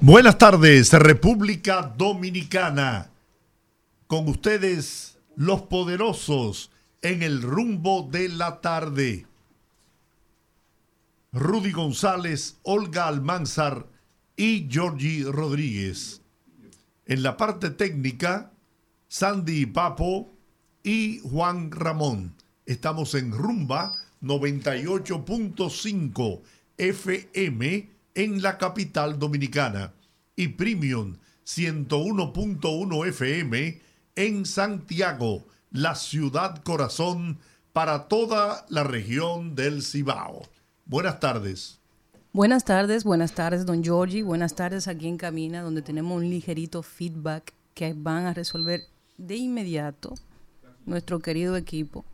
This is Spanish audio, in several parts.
Buenas tardes, República Dominicana. Con ustedes, los poderosos en el rumbo de la tarde. Rudy González, Olga Almanzar y Georgie Rodríguez. En la parte técnica, Sandy Papo y Juan Ramón. Estamos en Rumba 98.5 FM en la capital dominicana y Premium 101.1 FM en Santiago, la ciudad corazón para toda la región del Cibao. Buenas tardes. Buenas tardes, buenas tardes, don Giorgi. Buenas tardes aquí en Camina, donde tenemos un ligerito feedback que van a resolver de inmediato nuestro querido equipo.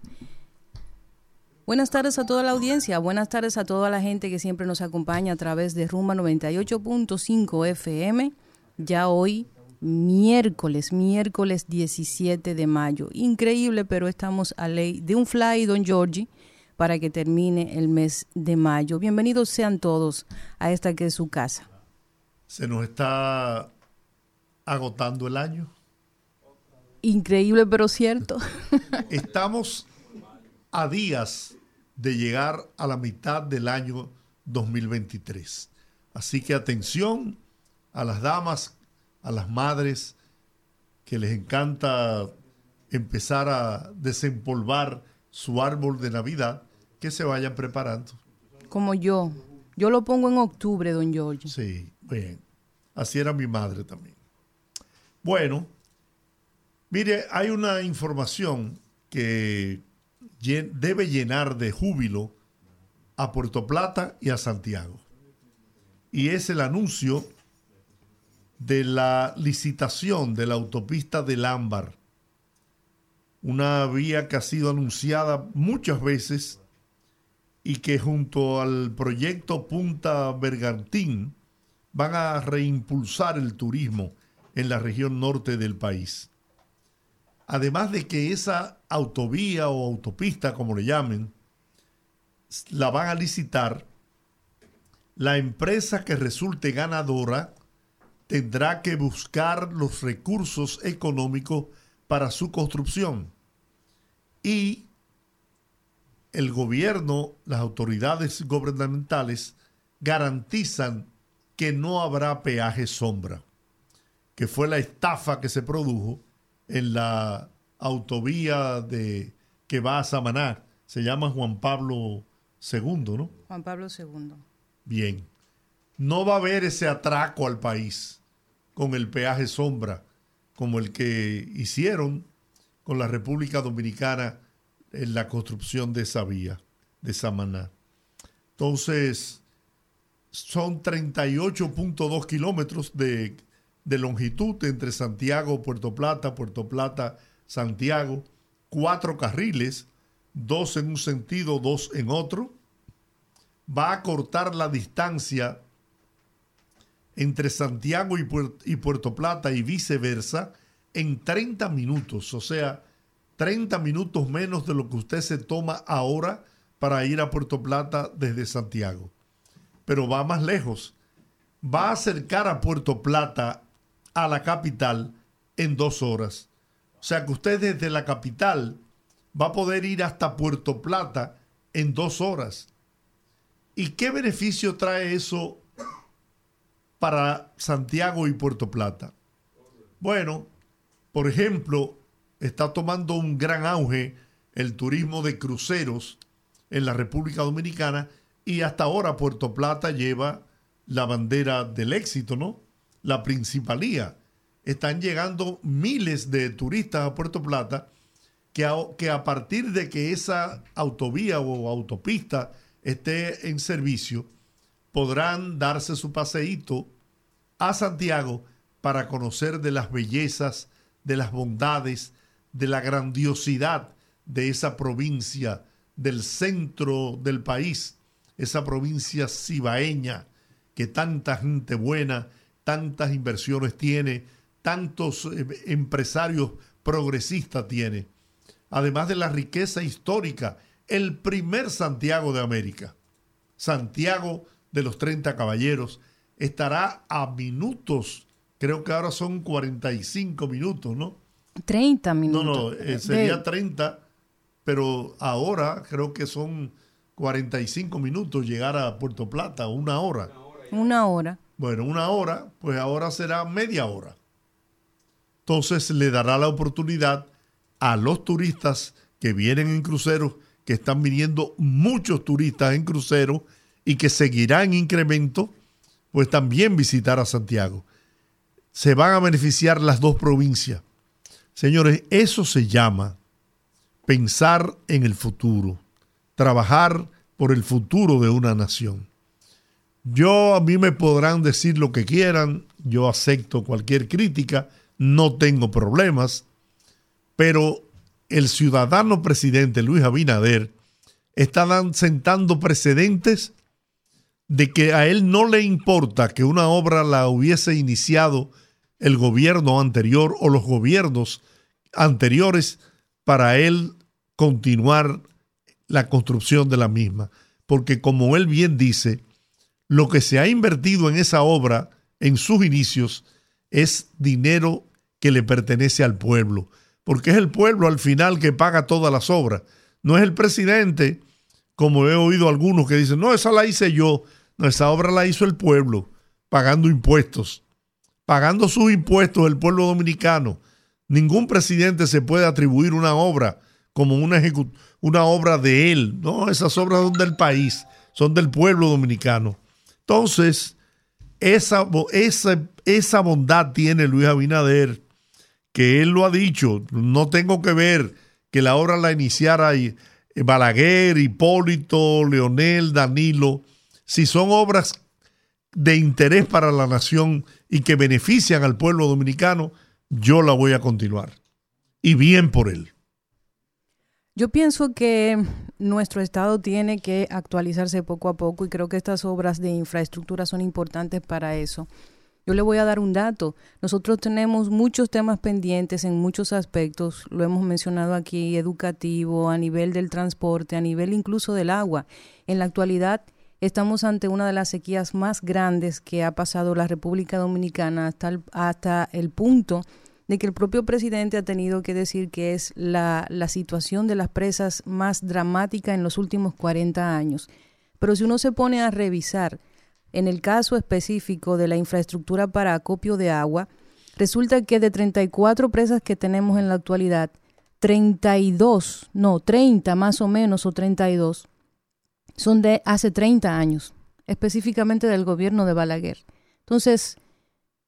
Buenas tardes a toda la audiencia, buenas tardes a toda la gente que siempre nos acompaña a través de Rumba 98.5 FM. Ya hoy, miércoles, miércoles 17 de mayo. Increíble, pero estamos a ley de un fly, don Giorgi, para que termine el mes de mayo. Bienvenidos sean todos a esta que es su casa. Se nos está agotando el año. Increíble, pero cierto. Estamos a días de llegar a la mitad del año 2023. Así que atención a las damas, a las madres que les encanta empezar a desempolvar su árbol de Navidad, que se vayan preparando. Como yo. Yo lo pongo en octubre, don Giorgio. Sí, bien. Así era mi madre también. Bueno, mire, hay una información que debe llenar de júbilo a Puerto Plata y a Santiago. Y es el anuncio de la licitación de la autopista del Ámbar, una vía que ha sido anunciada muchas veces y que junto al proyecto Punta Bergantín van a reimpulsar el turismo en la región norte del país. Además de que esa autovía o autopista, como le llamen, la van a licitar, la empresa que resulte ganadora tendrá que buscar los recursos económicos para su construcción. Y el gobierno, las autoridades gubernamentales garantizan que no habrá peaje sombra, que fue la estafa que se produjo en la autovía de, que va a Samaná. Se llama Juan Pablo II, ¿no? Juan Pablo II. Bien. No va a haber ese atraco al país con el peaje sombra como el que hicieron con la República Dominicana en la construcción de esa vía, de Samaná. Entonces, son 38.2 kilómetros de de longitud entre Santiago, Puerto Plata, Puerto Plata, Santiago, cuatro carriles, dos en un sentido, dos en otro. Va a cortar la distancia entre Santiago y, Puerto Plata y viceversa en 30 minutos, o sea, 30 minutos menos de lo que usted se toma ahora para ir a Puerto Plata desde Santiago. Pero va más lejos. Va a acercar a Puerto Plata a la capital en dos horas. O sea que usted desde la capital va a poder ir hasta Puerto Plata en dos horas. ¿Y qué beneficio trae eso para Santiago y Puerto Plata? Bueno, por ejemplo, está tomando un gran auge el turismo de cruceros en la República Dominicana y hasta ahora Puerto Plata lleva la bandera del éxito, ¿no? La principalía. Están llegando miles de turistas a Puerto Plata que a, que a partir de que esa autovía o autopista esté en servicio, podrán darse su paseíto a Santiago para conocer de las bellezas, de las bondades, de la grandiosidad de esa provincia del centro del país, esa provincia cibaeña que tanta gente buena, tantas inversiones tiene, tantos eh, empresarios progresistas tiene, además de la riqueza histórica, el primer Santiago de América, Santiago de los 30 Caballeros, estará a minutos, creo que ahora son 45 minutos, ¿no? 30 minutos. No, no, eh, sería 30, pero ahora creo que son 45 minutos llegar a Puerto Plata, una hora. Una hora. Bueno, una hora, pues ahora será media hora. Entonces le dará la oportunidad a los turistas que vienen en cruceros, que están viniendo muchos turistas en cruceros y que seguirán en incremento, pues también visitar a Santiago. Se van a beneficiar las dos provincias. Señores, eso se llama pensar en el futuro, trabajar por el futuro de una nación. Yo a mí me podrán decir lo que quieran, yo acepto cualquier crítica, no tengo problemas, pero el ciudadano presidente Luis Abinader está sentando precedentes de que a él no le importa que una obra la hubiese iniciado el gobierno anterior o los gobiernos anteriores para él continuar la construcción de la misma. Porque como él bien dice, lo que se ha invertido en esa obra en sus inicios es dinero que le pertenece al pueblo, porque es el pueblo al final que paga todas las obras. No es el presidente, como he oído algunos que dicen, no, esa la hice yo, no, esa obra la hizo el pueblo, pagando impuestos, pagando sus impuestos el pueblo dominicano. Ningún presidente se puede atribuir una obra como una, una obra de él. No, esas obras son del país, son del pueblo dominicano. Entonces, esa, esa, esa bondad tiene Luis Abinader, que él lo ha dicho, no tengo que ver que la obra la iniciara Balaguer, Hipólito, Leonel, Danilo, si son obras de interés para la nación y que benefician al pueblo dominicano, yo la voy a continuar. Y bien por él. Yo pienso que nuestro Estado tiene que actualizarse poco a poco y creo que estas obras de infraestructura son importantes para eso. Yo le voy a dar un dato. Nosotros tenemos muchos temas pendientes en muchos aspectos, lo hemos mencionado aquí, educativo, a nivel del transporte, a nivel incluso del agua. En la actualidad estamos ante una de las sequías más grandes que ha pasado la República Dominicana hasta el, hasta el punto de que el propio presidente ha tenido que decir que es la, la situación de las presas más dramática en los últimos 40 años. Pero si uno se pone a revisar en el caso específico de la infraestructura para acopio de agua, resulta que de 34 presas que tenemos en la actualidad, 32, no, 30 más o menos o 32, son de hace 30 años, específicamente del gobierno de Balaguer. Entonces,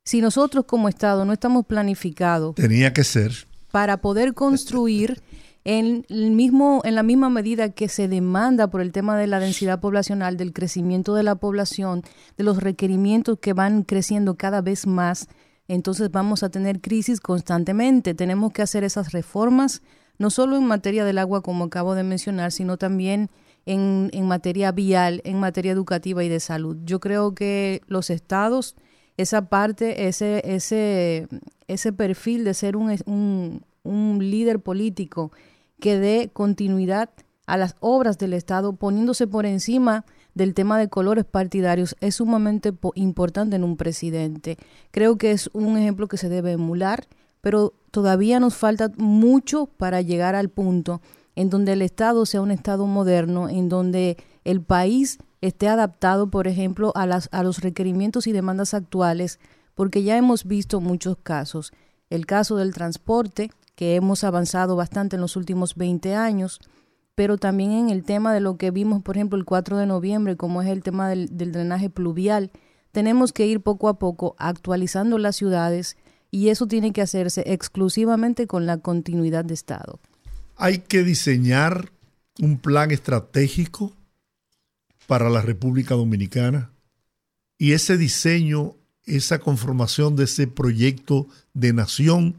si nosotros como Estado no estamos planificados. Tenía que ser. Para poder construir en, el mismo, en la misma medida que se demanda por el tema de la densidad poblacional, del crecimiento de la población, de los requerimientos que van creciendo cada vez más, entonces vamos a tener crisis constantemente. Tenemos que hacer esas reformas, no solo en materia del agua, como acabo de mencionar, sino también en, en materia vial, en materia educativa y de salud. Yo creo que los estados esa parte, ese, ese, ese perfil de ser un, un, un líder político que dé continuidad a las obras del Estado, poniéndose por encima del tema de colores partidarios, es sumamente importante en un presidente. Creo que es un ejemplo que se debe emular, pero todavía nos falta mucho para llegar al punto en donde el Estado sea un Estado moderno, en donde el país esté adaptado, por ejemplo, a, los requerimientos y demandas actuales, porque ya hemos visto muchos casos. El caso del transporte, que hemos avanzado bastante en los últimos 20 años, pero también en el tema de lo que vimos, por ejemplo, el 4 de noviembre, como es el tema del, del drenaje pluvial. Tenemos que ir poco a poco actualizando las ciudades y eso tiene que hacerse exclusivamente con la continuidad de Estado. Hay que diseñar un plan estratégico para la República Dominicana y ese diseño esa conformación de ese proyecto de nación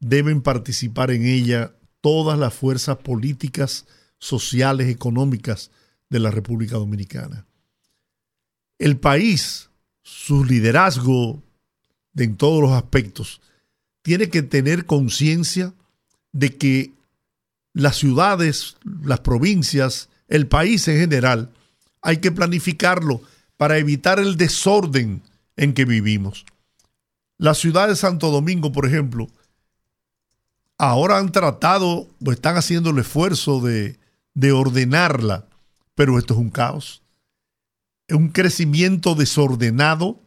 deben participar en ella todas las fuerzas políticas, sociales, económicas de la República Dominicana. El país, su liderazgo en todos los aspectos, tiene que tener conciencia de que las ciudades, las provincias, el país en general, hay que planificarlo para evitar el desorden en que vivimos. La ciudad de Santo Domingo, por ejemplo, ahora han tratado o están haciendo el esfuerzo de, de ordenarla, pero esto es un caos. Es un crecimiento desordenado.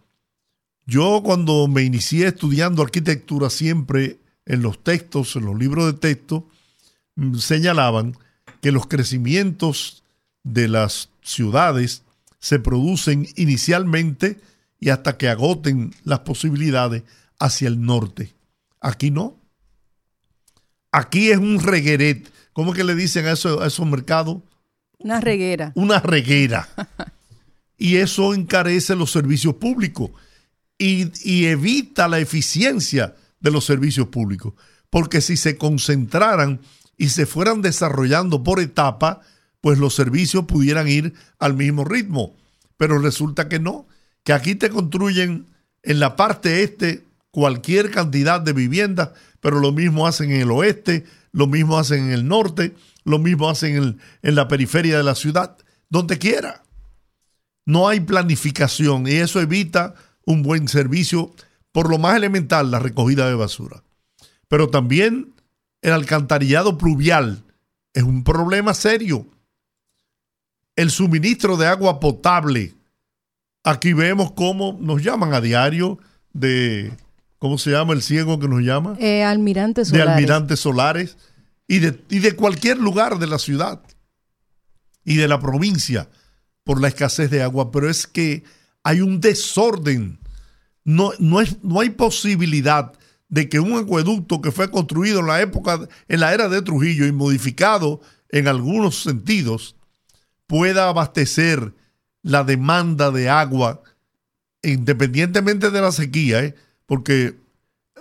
Yo cuando me inicié estudiando arquitectura siempre en los textos, en los libros de texto, mm, señalaban que los crecimientos de las ciudades se producen inicialmente y hasta que agoten las posibilidades hacia el norte. Aquí no. Aquí es un regueret. ¿Cómo que le dicen a, eso, a esos mercados? Una reguera. Una reguera. y eso encarece los servicios públicos y, y evita la eficiencia de los servicios públicos. Porque si se concentraran y se fueran desarrollando por etapa, pues los servicios pudieran ir al mismo ritmo. Pero resulta que no, que aquí te construyen en la parte este cualquier cantidad de viviendas, pero lo mismo hacen en el oeste, lo mismo hacen en el norte, lo mismo hacen en, en la periferia de la ciudad, donde quiera. No hay planificación y eso evita un buen servicio, por lo más elemental, la recogida de basura. Pero también el alcantarillado pluvial es un problema serio. El suministro de agua potable. Aquí vemos cómo nos llaman a diario de ¿Cómo se llama el ciego que nos llama? Eh, almirantes solares. De almirantes solares y de, y de cualquier lugar de la ciudad y de la provincia por la escasez de agua. Pero es que hay un desorden. No, no, es, no hay posibilidad de que un acueducto que fue construido en la época, en la era de Trujillo y modificado en algunos sentidos, pueda abastecer la demanda de agua independientemente de la sequía, ¿eh? porque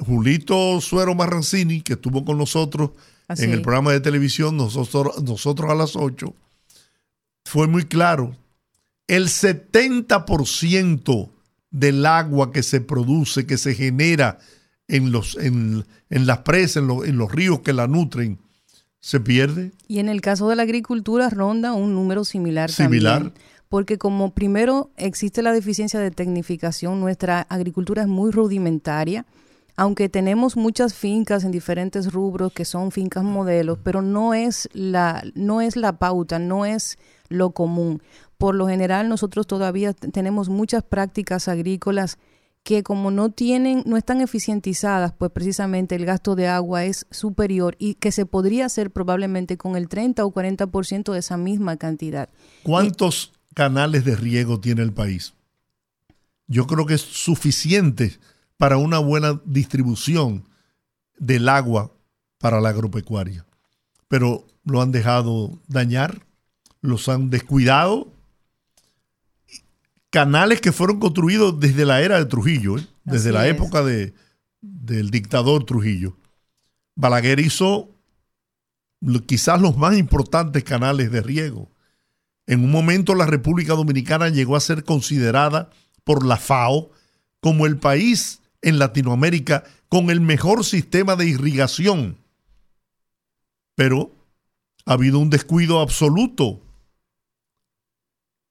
Julito Suero Marrancini, que estuvo con nosotros en el programa de televisión, nosotros, nosotros a las 8, fue muy claro. El 70% del agua que se produce, que se genera en, los, en, las presas, en, en los ríos que la nutren, se pierde. Y en el caso de la agricultura ronda un número similar. Similar porque como primero existe la deficiencia de tecnificación, nuestra agricultura es muy rudimentaria, aunque tenemos muchas fincas en diferentes rubros que son fincas modelos, pero no es la, no es la pauta, no es lo común. Por lo general nosotros todavía tenemos muchas prácticas agrícolas que como no tienen, no están eficientizadas, pues precisamente el gasto de agua es superior y que se podría hacer probablemente con el 30 o 40% de esa misma cantidad. ¿Cuántos canales de riego tiene el país. Yo creo que es suficiente para una buena distribución del agua para la agropecuaria. Pero lo han dejado dañar, los han descuidado. Canales que fueron construidos desde la era de Trujillo, ¿eh? desde la época de, del dictador Trujillo. Balaguer hizo quizás los más importantes canales de riego en un momento la República Dominicana llegó a ser considerada por la FAO como el país en Latinoamérica con el mejor sistema de irrigación. Pero ha habido un descuido absoluto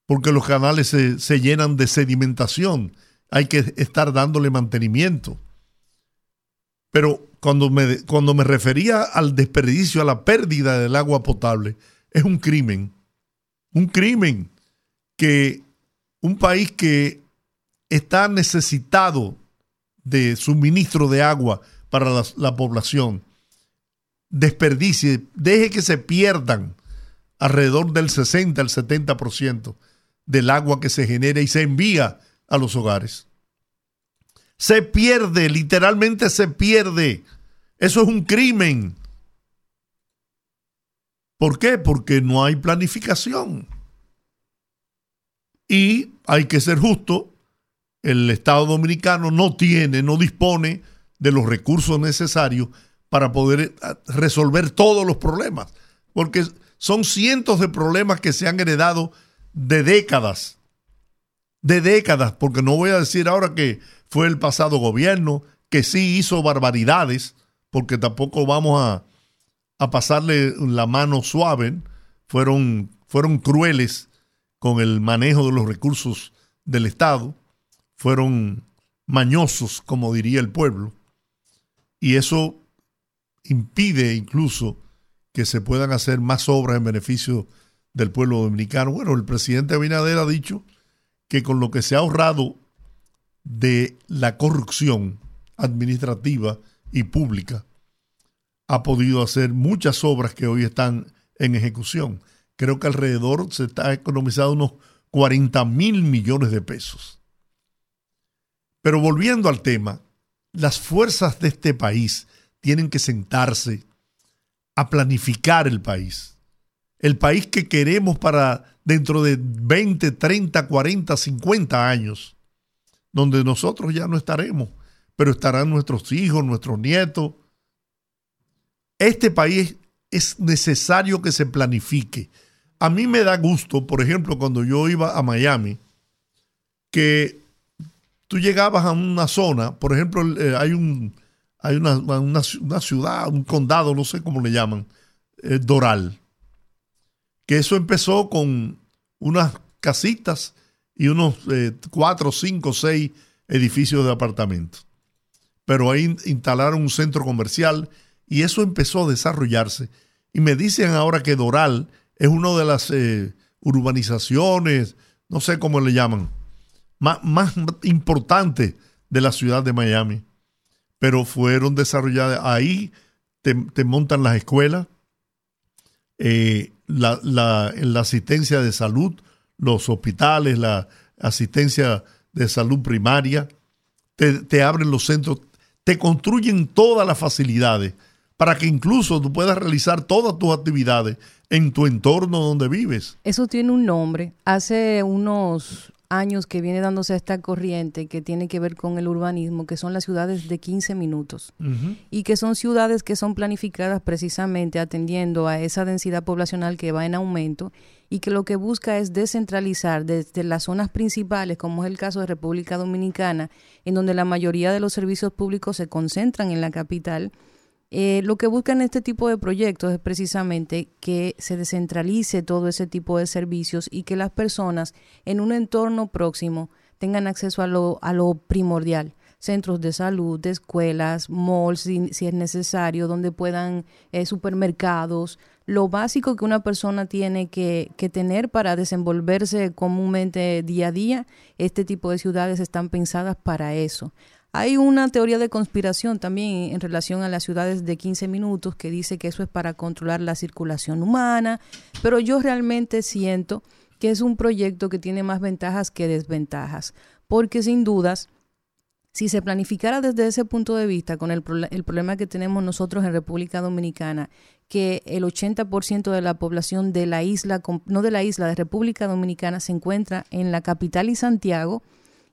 porque los canales se, llenan de sedimentación. Hay que estar dándole mantenimiento. Pero cuando me, cuando me refería al desperdicio, a la pérdida del agua potable, es un crimen un crimen que un país que está necesitado de suministro de agua para la, población desperdicie, deje que se pierdan alrededor del 60 al 70% del agua que se genera y se envía a los hogares. Se pierde, literalmente se pierde. Eso es un crimen. ¿Por qué? Porque no hay planificación. Y hay que ser justo, el Estado dominicano no tiene, no dispone de los recursos necesarios para poder eh, resolver todos los problemas, porque son cientos de problemas que se han heredado de décadas, de décadas, porque no voy a decir ahora que fue el pasado gobierno que sí hizo barbaridades, porque tampoco vamos a, a pasarle la mano suave, fueron, fueron crueles con el manejo de los recursos del Estado, fueron mañosos, como diría el pueblo, y eso impide incluso que se puedan hacer más obras en beneficio del pueblo dominicano. Bueno, el presidente Abinader ha dicho que con lo que se ha ahorrado de la corrupción administrativa y pública, ha podido hacer muchas obras que hoy están en ejecución. Creo que alrededor se está economizando unos 40 mil millones de pesos. Pero volviendo al tema, las fuerzas de este país tienen que sentarse a planificar el país. El país que queremos para dentro de 20, 30, 40, 50 años, donde nosotros ya no estaremos, pero estarán nuestros hijos, nuestros nietos. Este país es necesario que se planifique. A mí me da gusto, por ejemplo, cuando yo iba a Miami, que tú llegabas a una zona, por ejemplo, eh, hay un hay una, una, ciudad, un condado, no sé cómo le llaman, eh, Doral, que eso empezó con unas casitas y unos eh, cuatro, cinco, seis edificios de apartamentos. Pero ahí instalaron un centro comercial y eso empezó a desarrollarse. Y me dicen ahora que Doral es una de las urbanizaciones, no sé cómo le llaman, más, más importante de la ciudad de Miami. Pero fueron desarrolladas ahí, te, montan las escuelas, eh, la, la, la, asistencia de salud, los hospitales, la asistencia de salud primaria, te, te abren los centros, te construyen todas las facilidades para que incluso tú puedas realizar todas tus actividades en tu entorno donde vives. Eso tiene un nombre. Hace unos años que viene dándose esta corriente que tiene que ver con el urbanismo, que son las ciudades de 15 minutos. Y que son ciudades que son planificadas precisamente atendiendo a esa densidad poblacional que va en aumento y que lo que busca es descentralizar desde las zonas principales, como es el caso de República Dominicana, en donde la mayoría de los servicios públicos se concentran en la capital, eh, lo que buscan este tipo de proyectos es precisamente que se descentralice todo ese tipo de servicios y que las personas en un entorno próximo tengan acceso a lo, a lo primordial centros de salud, de escuelas, malls si, es necesario, donde puedan eh, supermercados, lo básico que una persona tiene que, que, tener para desenvolverse comúnmente día a día, este tipo de ciudades están pensadas para eso. Hay una teoría de conspiración también en relación a las ciudades de 15 minutos que dice que eso es para controlar la circulación humana, pero yo realmente siento que es un proyecto que tiene más ventajas que desventajas, porque sin dudas, si se planificara desde ese punto de vista, con el, el problema que tenemos nosotros en República Dominicana, que el 80% de la población de la isla, no de la isla, de República Dominicana se encuentra en la capital y Santiago,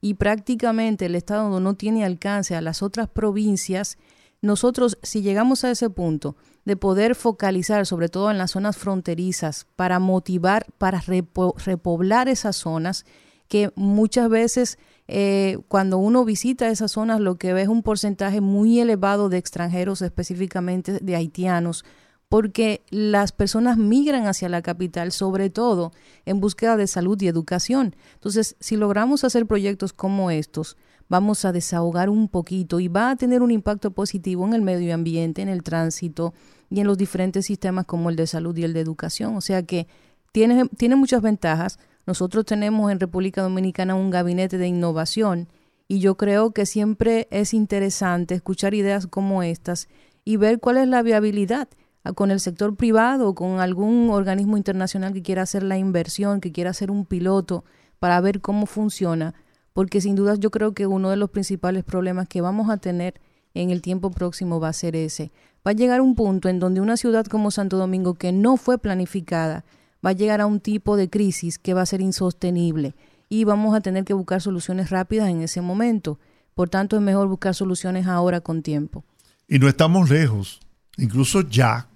y prácticamente el Estado no tiene alcance a las otras provincias, nosotros si llegamos a ese punto de poder focalizar sobre todo en las zonas fronterizas para motivar, para repoblar esas zonas, que muchas veces eh, cuando uno visita esas zonas lo que ve es un porcentaje muy elevado de extranjeros, específicamente de haitianos, porque las personas migran hacia la capital, sobre todo en búsqueda de salud y educación. Entonces, si logramos hacer proyectos como estos, vamos a desahogar un poquito y va a tener un impacto positivo en el medio ambiente, en el tránsito y en los diferentes sistemas como el de salud y el de educación. O sea que tiene, tiene muchas ventajas. Nosotros tenemos en República Dominicana un gabinete de innovación y yo creo que siempre es interesante escuchar ideas como estas y ver cuál es la viabilidad con el sector privado con algún organismo internacional que quiera hacer la inversión, que quiera hacer un piloto para ver cómo funciona, porque sin duda yo creo que uno de los principales problemas que vamos a tener en el tiempo próximo va a ser ese. Va a llegar un punto en donde una ciudad como Santo Domingo, que no fue planificada, va a llegar a un tipo de crisis que va a ser insostenible y vamos a tener que buscar soluciones rápidas en ese momento. Por tanto, es mejor buscar soluciones ahora con tiempo. Y no estamos lejos, incluso ya.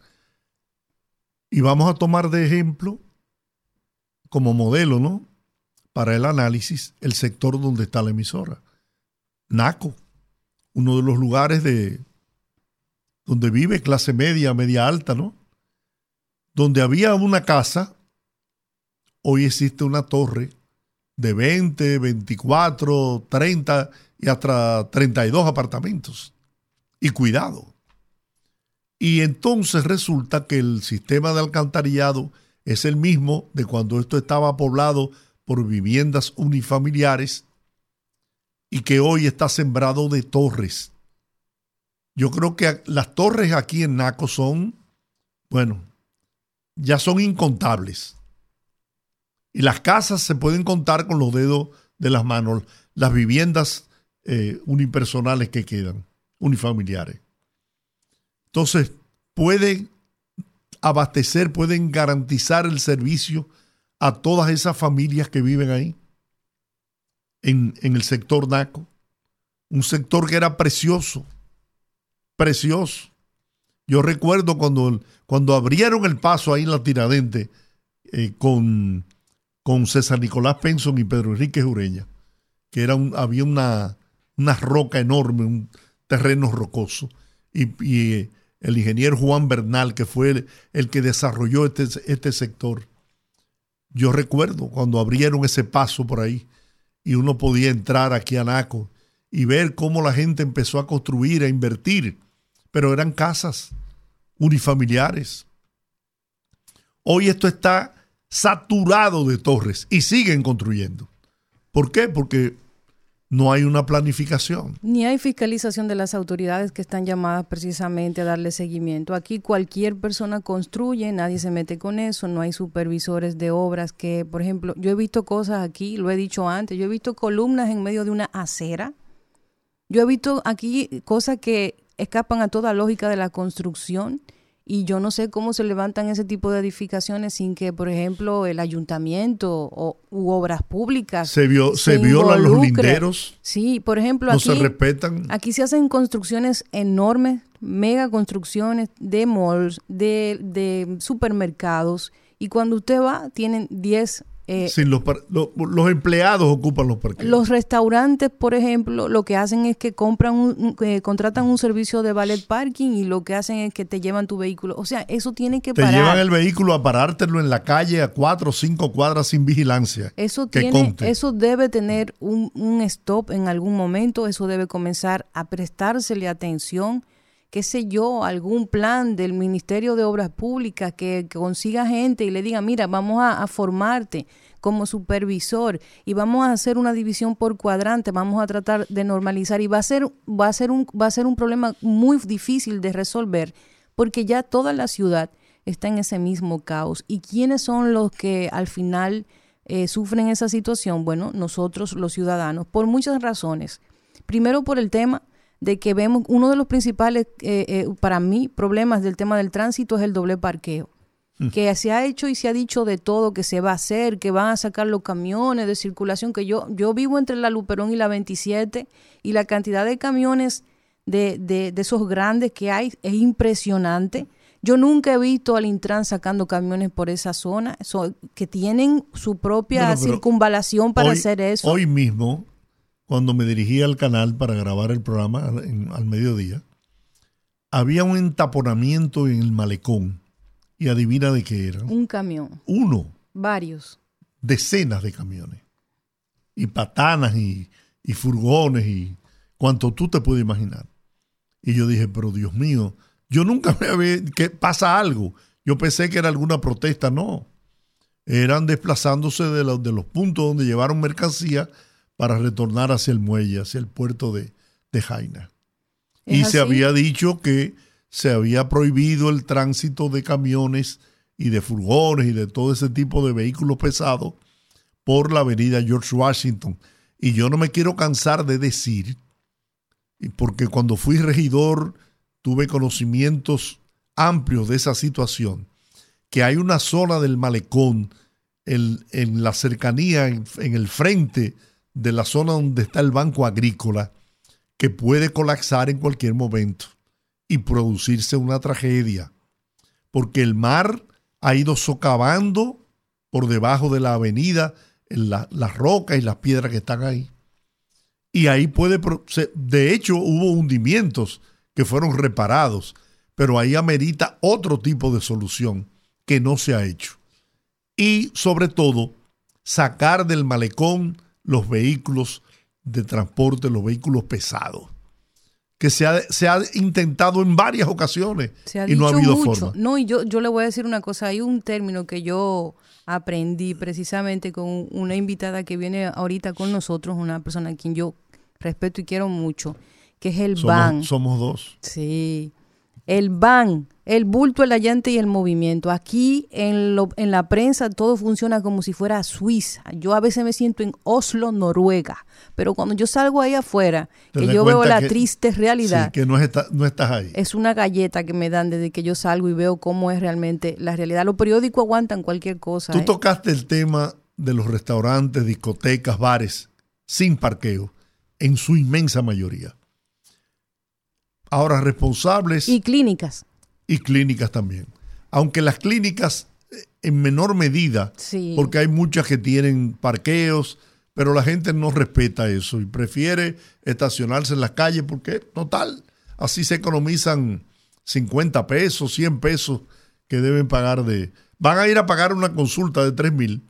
Y vamos a tomar de ejemplo, como modelo, ¿no? Para el análisis, el sector donde está la emisora. Naco, uno de los lugares de donde vive clase media, media alta, ¿no? Donde había una casa, hoy existe una torre de 20, 24, 30 y hasta 32 apartamentos. Y cuidado. Y entonces resulta que el sistema de alcantarillado es el mismo de cuando esto estaba poblado por viviendas unifamiliares y que hoy está sembrado de torres. Yo creo que las torres aquí en Naco son, bueno, ya son incontables. Y las casas se pueden contar con los dedos de las manos, las viviendas eh, unipersonales que quedan, unifamiliares. Entonces, pueden abastecer, pueden garantizar el servicio a todas esas familias que viven ahí, en, en el sector NACO. Un sector que era precioso, precioso. Yo recuerdo cuando, cuando abrieron el paso ahí en la Tiradente eh, con, con César Nicolás Penson y Pedro Enrique Jureña, que era un, había una, una roca enorme, un terreno rocoso. Y, el ingeniero Juan Bernal, que fue el, el que desarrolló este, este sector. Yo recuerdo cuando abrieron ese paso por ahí y uno podía entrar aquí a Naco y ver cómo la gente empezó a construir, a invertir, pero eran casas unifamiliares. Hoy esto está saturado de torres y siguen construyendo. ¿Por qué? Porque no hay una planificación. Ni hay fiscalización de las autoridades que están llamadas precisamente a darle seguimiento. Aquí cualquier persona construye, nadie se mete con eso, no hay supervisores de obras que, por ejemplo, yo he visto cosas aquí, lo he dicho antes, yo he visto columnas en medio de una acera. Yo he visto aquí cosas que escapan a toda lógica de la construcción y yo no sé cómo se levantan ese tipo de edificaciones sin que, por ejemplo, el ayuntamiento o, u obras públicas se, vio, se, violan los linderos. Sí, por ejemplo, no aquí, se respetan. aquí se hacen construcciones enormes, mega construcciones de malls, de, de supermercados, y cuando usted va, tienen 10 eh, sí, los, los, los, empleados ocupan los parques. Los restaurantes, por ejemplo, lo que hacen es que compran un, eh, contratan un servicio de valet parking y lo que hacen es que te llevan tu vehículo. O sea, eso tiene que te parar. Te llevan el vehículo a parártelo en la calle a cuatro o cinco cuadras sin vigilancia. Eso, tiene, eso debe tener un, un stop en algún momento, eso debe comenzar a prestársele atención qué sé yo, algún plan del Ministerio de Obras Públicas que, consiga gente y le diga, mira, vamos a, a, formarte como supervisor y vamos a hacer una división por cuadrante, vamos a tratar de normalizar y va a ser, va a ser, un, va a ser un problema muy difícil de resolver porque ya toda la ciudad está en ese mismo caos. ¿Y quiénes son los que al final eh, sufren esa situación? Bueno, nosotros los ciudadanos, por muchas razones. Primero por el tema de que vemos uno de los principales, eh, eh, para mí, problemas del tema del tránsito es el doble parqueo. Mm. Que se ha hecho y se ha dicho de todo que se va a hacer, que van a sacar los camiones de circulación, que yo, yo vivo entre la Luperón y la 27 y la cantidad de camiones de, de, de esos grandes que hay es impresionante. Yo nunca he visto al Intran sacando camiones por esa zona, so, que tienen su propia bueno, circunvalación para hoy, hacer eso. Hoy mismo cuando me dirigí al canal para grabar el programa en, al mediodía, había un entaponamiento en el malecón. Y adivina de qué era. Un camión. Uno. Varios. Decenas de camiones. Y patanas y, y furgones y cuanto tú te puedes imaginar. Y yo dije, pero Dios mío, yo nunca me había... que pasa algo. Yo pensé que era alguna protesta, no. Eran desplazándose de los, de los puntos donde llevaron mercancía para retornar hacia el muelle, hacia el puerto de, de Jaina. Y así? se había dicho que se había prohibido el tránsito de camiones y de furgones y de todo ese tipo de vehículos pesados por la avenida George Washington. Y yo no me quiero cansar de decir, porque cuando fui regidor tuve conocimientos amplios de esa situación, que hay una zona del malecón en la cercanía, en, el frente de la zona donde está el banco agrícola, que puede colapsar en cualquier momento y producirse una tragedia, porque el mar ha ido socavando por debajo de la avenida las rocas y las piedras que están ahí. Y ahí puede, de hecho hubo hundimientos que fueron reparados, pero ahí amerita otro tipo de solución que no se ha hecho. Y sobre todo, sacar del malecón los vehículos de transporte, los vehículos pesados que se ha, se ha, intentado en varias ocasiones y no ha habido forma. No, y yo, yo le voy a decir una cosa, hay un término que yo aprendí precisamente con una invitada que viene ahorita con nosotros, una persona a quien yo respeto y quiero mucho, que es el van. Somos dos. Sí. El van, el bulto, el allante y el movimiento. Aquí en, lo, en la prensa todo funciona como si fuera Suiza. Yo a veces me siento en Oslo, Noruega. Pero cuando yo salgo ahí afuera, que yo veo la triste realidad. que no, no estás ahí. Es una galleta que me dan desde que yo salgo y veo cómo es realmente la realidad. Los periódicos aguantan cualquier cosa. Tú ¿eh? tocaste el tema de los restaurantes, discotecas, bares sin parqueo, en su inmensa mayoría. Ahora, responsables. Y clínicas. Y clínicas también. Aunque las clínicas eh, en menor medida, porque hay muchas que tienen parqueos, pero la gente no respeta eso y prefiere estacionarse en las calles porque, total, así se economizan 50 pesos, 100 pesos que deben pagar de... Van a ir a pagar una consulta de 3 mil,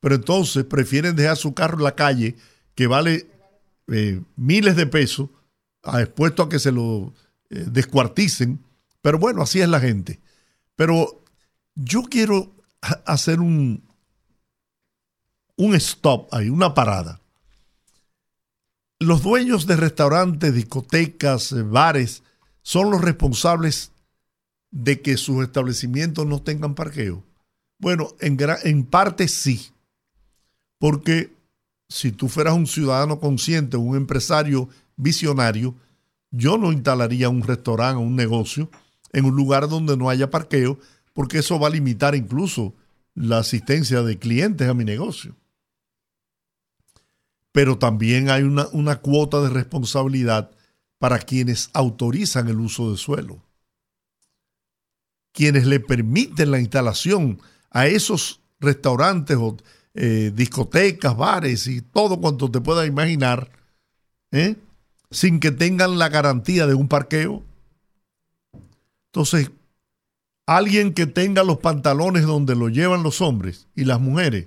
pero entonces prefieren dejar su carro en la calle que vale eh, miles de pesos, expuesto a que se lo eh, descuarticen. Pero bueno, así es la gente. Pero yo quiero hacer un, un stop ahí, una parada. Los dueños de restaurantes, discotecas, eh, bares, son los responsables de que sus establecimientos no tengan parqueo. Bueno, en, en parte sí, porque si tú fueras un ciudadano consciente, un empresario visionario, yo no instalaría un restaurante o un negocio en un lugar donde no haya parqueo, porque eso va a limitar incluso la asistencia de clientes a mi negocio. Pero también hay una, una cuota de responsabilidad para quienes autorizan el uso de suelo, quienes le permiten la instalación a esos restaurantes o eh, discotecas, bares y todo cuanto te puedas imaginar, ¿eh? Sin que tengan la garantía de un parqueo. Entonces, alguien que tenga los pantalones donde lo llevan los hombres y las mujeres,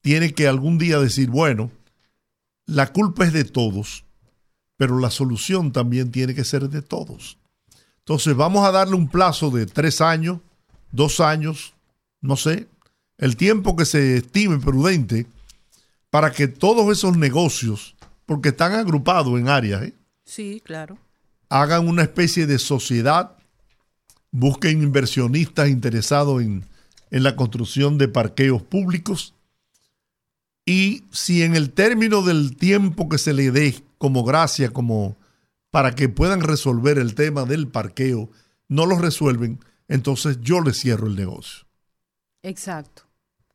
tiene que algún día decir, bueno, la culpa es de todos, pero la solución también tiene que ser de todos. Entonces vamos a darle un plazo de tres años, dos años, no sé, el tiempo que se estime prudente para que todos esos negocios, porque están agrupados en áreas, ¿eh? sí, claro, hagan una especie de sociedad, busquen inversionistas interesados en, en la construcción de parqueos públicos y si en el término del tiempo que se le dé como gracia, como para que puedan resolver el tema del parqueo, no lo resuelven, entonces yo les cierro el negocio. Exacto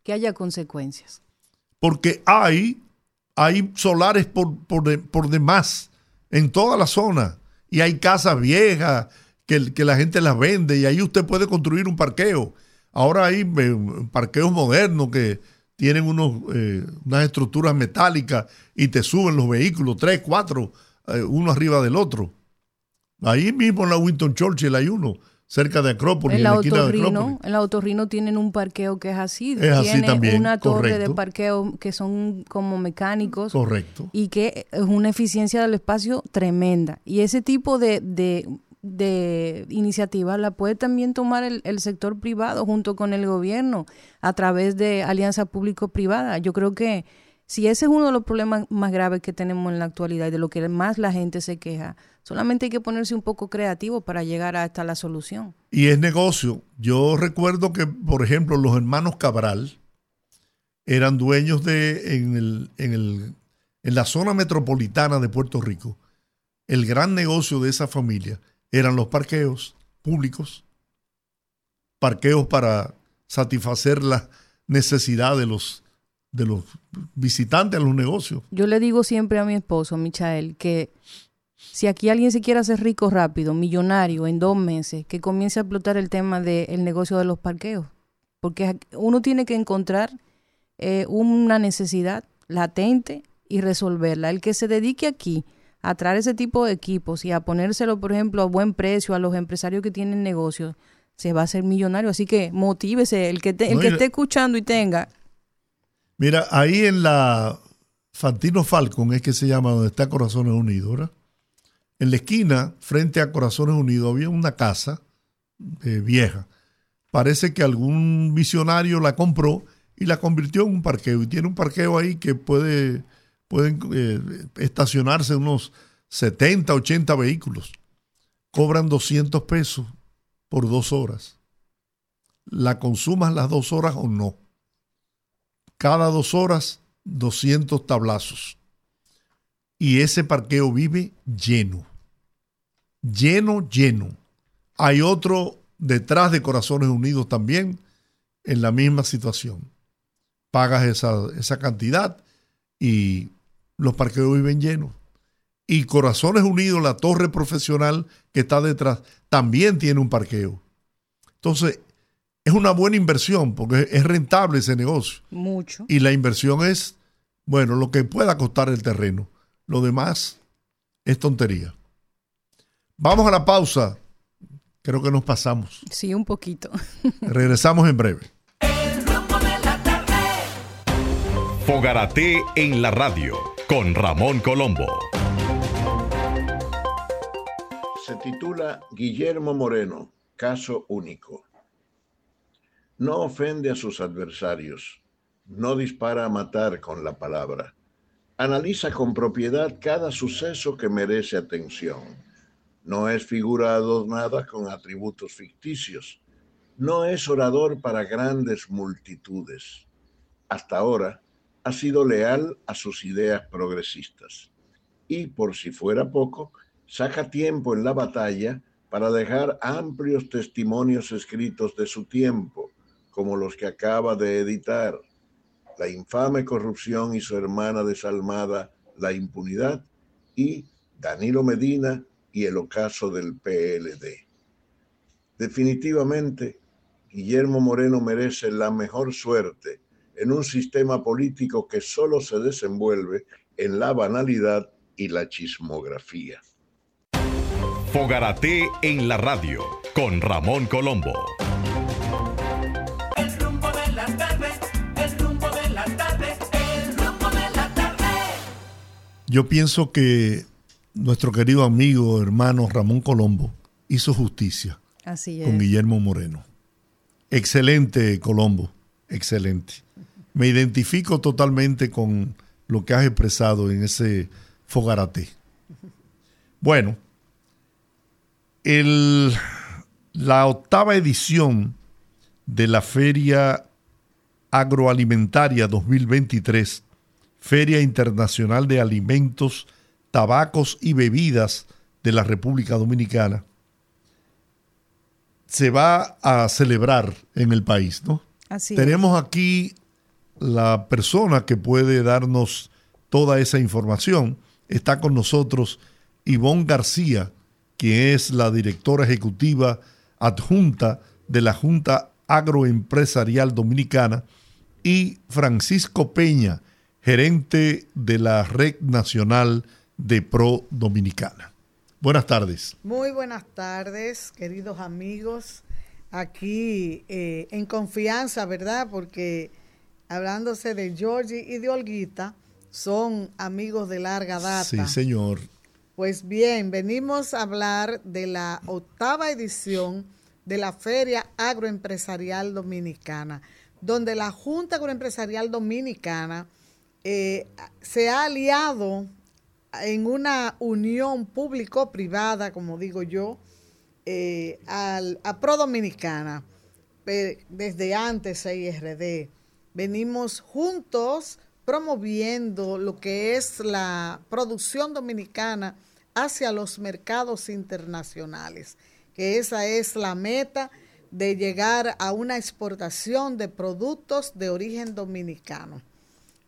que haya consecuencias. Porque hay, hay solares por, por, demás en toda la zona y hay casas viejas que, que, la gente las vende y ahí usted puede construir un parqueo. Ahora hay eh, parqueos modernos que tienen unos, eh, unas estructuras metálicas y te suben los vehículos, tres, cuatro, eh, uno arriba del otro. Ahí mismo en la Winton Churchill hay uno cerca de Acrópolis. En la, Autorrino, en la tienen un parqueo que es así. Es así también. una torre de parqueo que son como mecánicos. Correcto. Y que es una eficiencia del espacio tremenda. Y ese tipo de, de, de iniciativas la puede también tomar el, el, sector privado junto con el gobierno a través de alianza público-privada. Yo creo que si ese es uno de los problemas más graves que tenemos en la actualidad y de lo que más la gente se queja, solamente hay que ponerse un poco creativo para llegar hasta la solución. Y es negocio. Yo recuerdo que, por ejemplo, los hermanos Cabral eran dueños de, en, el, en, el, en la zona metropolitana de Puerto Rico, el gran negocio de esa familia eran los parqueos públicos, parqueos para satisfacer la, necesidad de los, de los visitantes a los negocios. Yo le digo siempre a mi esposo, Michael, que si aquí alguien se quiere hacer rico rápido, millonario, en dos meses, que comience a explotar el tema del negocio de los parqueos. Porque uno tiene que encontrar eh, una necesidad latente y resolverla. El que se dedique aquí a traer ese tipo de equipos y a ponérselo, por ejemplo, a buen precio a los empresarios que tienen negocios, se va a hacer millonario. Así que motívese, el que, el que esté escuchando y tenga. Mira, ahí en la Fantino Falcon es que se llama donde está Corazones Unidos, En la esquina, frente a Corazones Unidos, había una casa eh, vieja. Parece que algún visionario la compró y la convirtió en un parqueo. Y tiene un parqueo ahí que puede, pueden eh, estacionarse unos 70, 80 vehículos. Cobran 200 pesos por dos horas. La consumas las dos horas o no. Cada dos horas, 200 tablazos. Y ese parqueo vive lleno. Lleno, lleno. Hay otro detrás de Corazones Unidos también en la misma situación pagas esa, esa cantidad y los parqueos viven llenos. Y Corazones Unidos, la torre profesional que está detrás, también tiene un parqueo. Entonces, es una buena inversión porque es rentable ese negocio. Mucho. Y la inversión es, bueno, lo que pueda costar el terreno. Lo demás es tontería. Vamos a la pausa. Creo que nos pasamos. Sí, un poquito. Regresamos en breve. Fogarate en la radio con Ramón Colombo. Se titula Guillermo Moreno, caso único. No ofende a sus adversarios, no dispara a matar con la palabra. Analiza con propiedad cada suceso que merece atención. No es figurado nada con atributos ficticios. No es orador para grandes multitudes. Hasta ahora, ha sido leal a sus ideas progresistas y, por si fuera poco, saca tiempo en la batalla para dejar amplios testimonios escritos de su tiempo, como los que acaba de editar, La infame corrupción y su hermana desalmada, La impunidad, y Danilo Medina y el ocaso del PLD. Definitivamente, Guillermo Moreno merece la mejor suerte en un sistema político que solo se desenvuelve en la banalidad y la chismografía. Fogarate en la radio con Ramón Colombo. Yo pienso que nuestro querido amigo, hermano Ramón Colombo hizo justicia Así es. con Guillermo Moreno. Excelente, Colombo, excelente me identifico totalmente con lo que has expresado en ese fogarate. Bueno, el, la octava edición de la Feria Agroalimentaria 2023, Feria Internacional de Alimentos, Tabacos y Bebidas de la República Dominicana, se va a celebrar en el país, ¿no? Así Tenemos aquí la persona que puede darnos toda esa información. Está con nosotros Ivonne García, quien es la directora ejecutiva adjunta de la Junta Agroempresarial Dominicana, y Francisco Peña, gerente de la Red Nacional de Pro Dominicana. Buenas tardes. Muy buenas tardes, queridos amigos. Aquí eh, en confianza, ¿verdad? Porque hablándose de Georgie y de Olguita, son amigos de larga data. Sí, señor. Pues bien, venimos a hablar de la octava edición de la Feria Agroempresarial Dominicana, donde la Junta Agroempresarial Dominicana eh, se ha aliado en una unión público-privada, como digo yo, eh, al, a Pro Dominicana, desde antes IRD venimos juntos promoviendo lo que es la producción dominicana hacia los mercados internacionales, que esa es la meta de llegar a una exportación de productos de origen dominicano.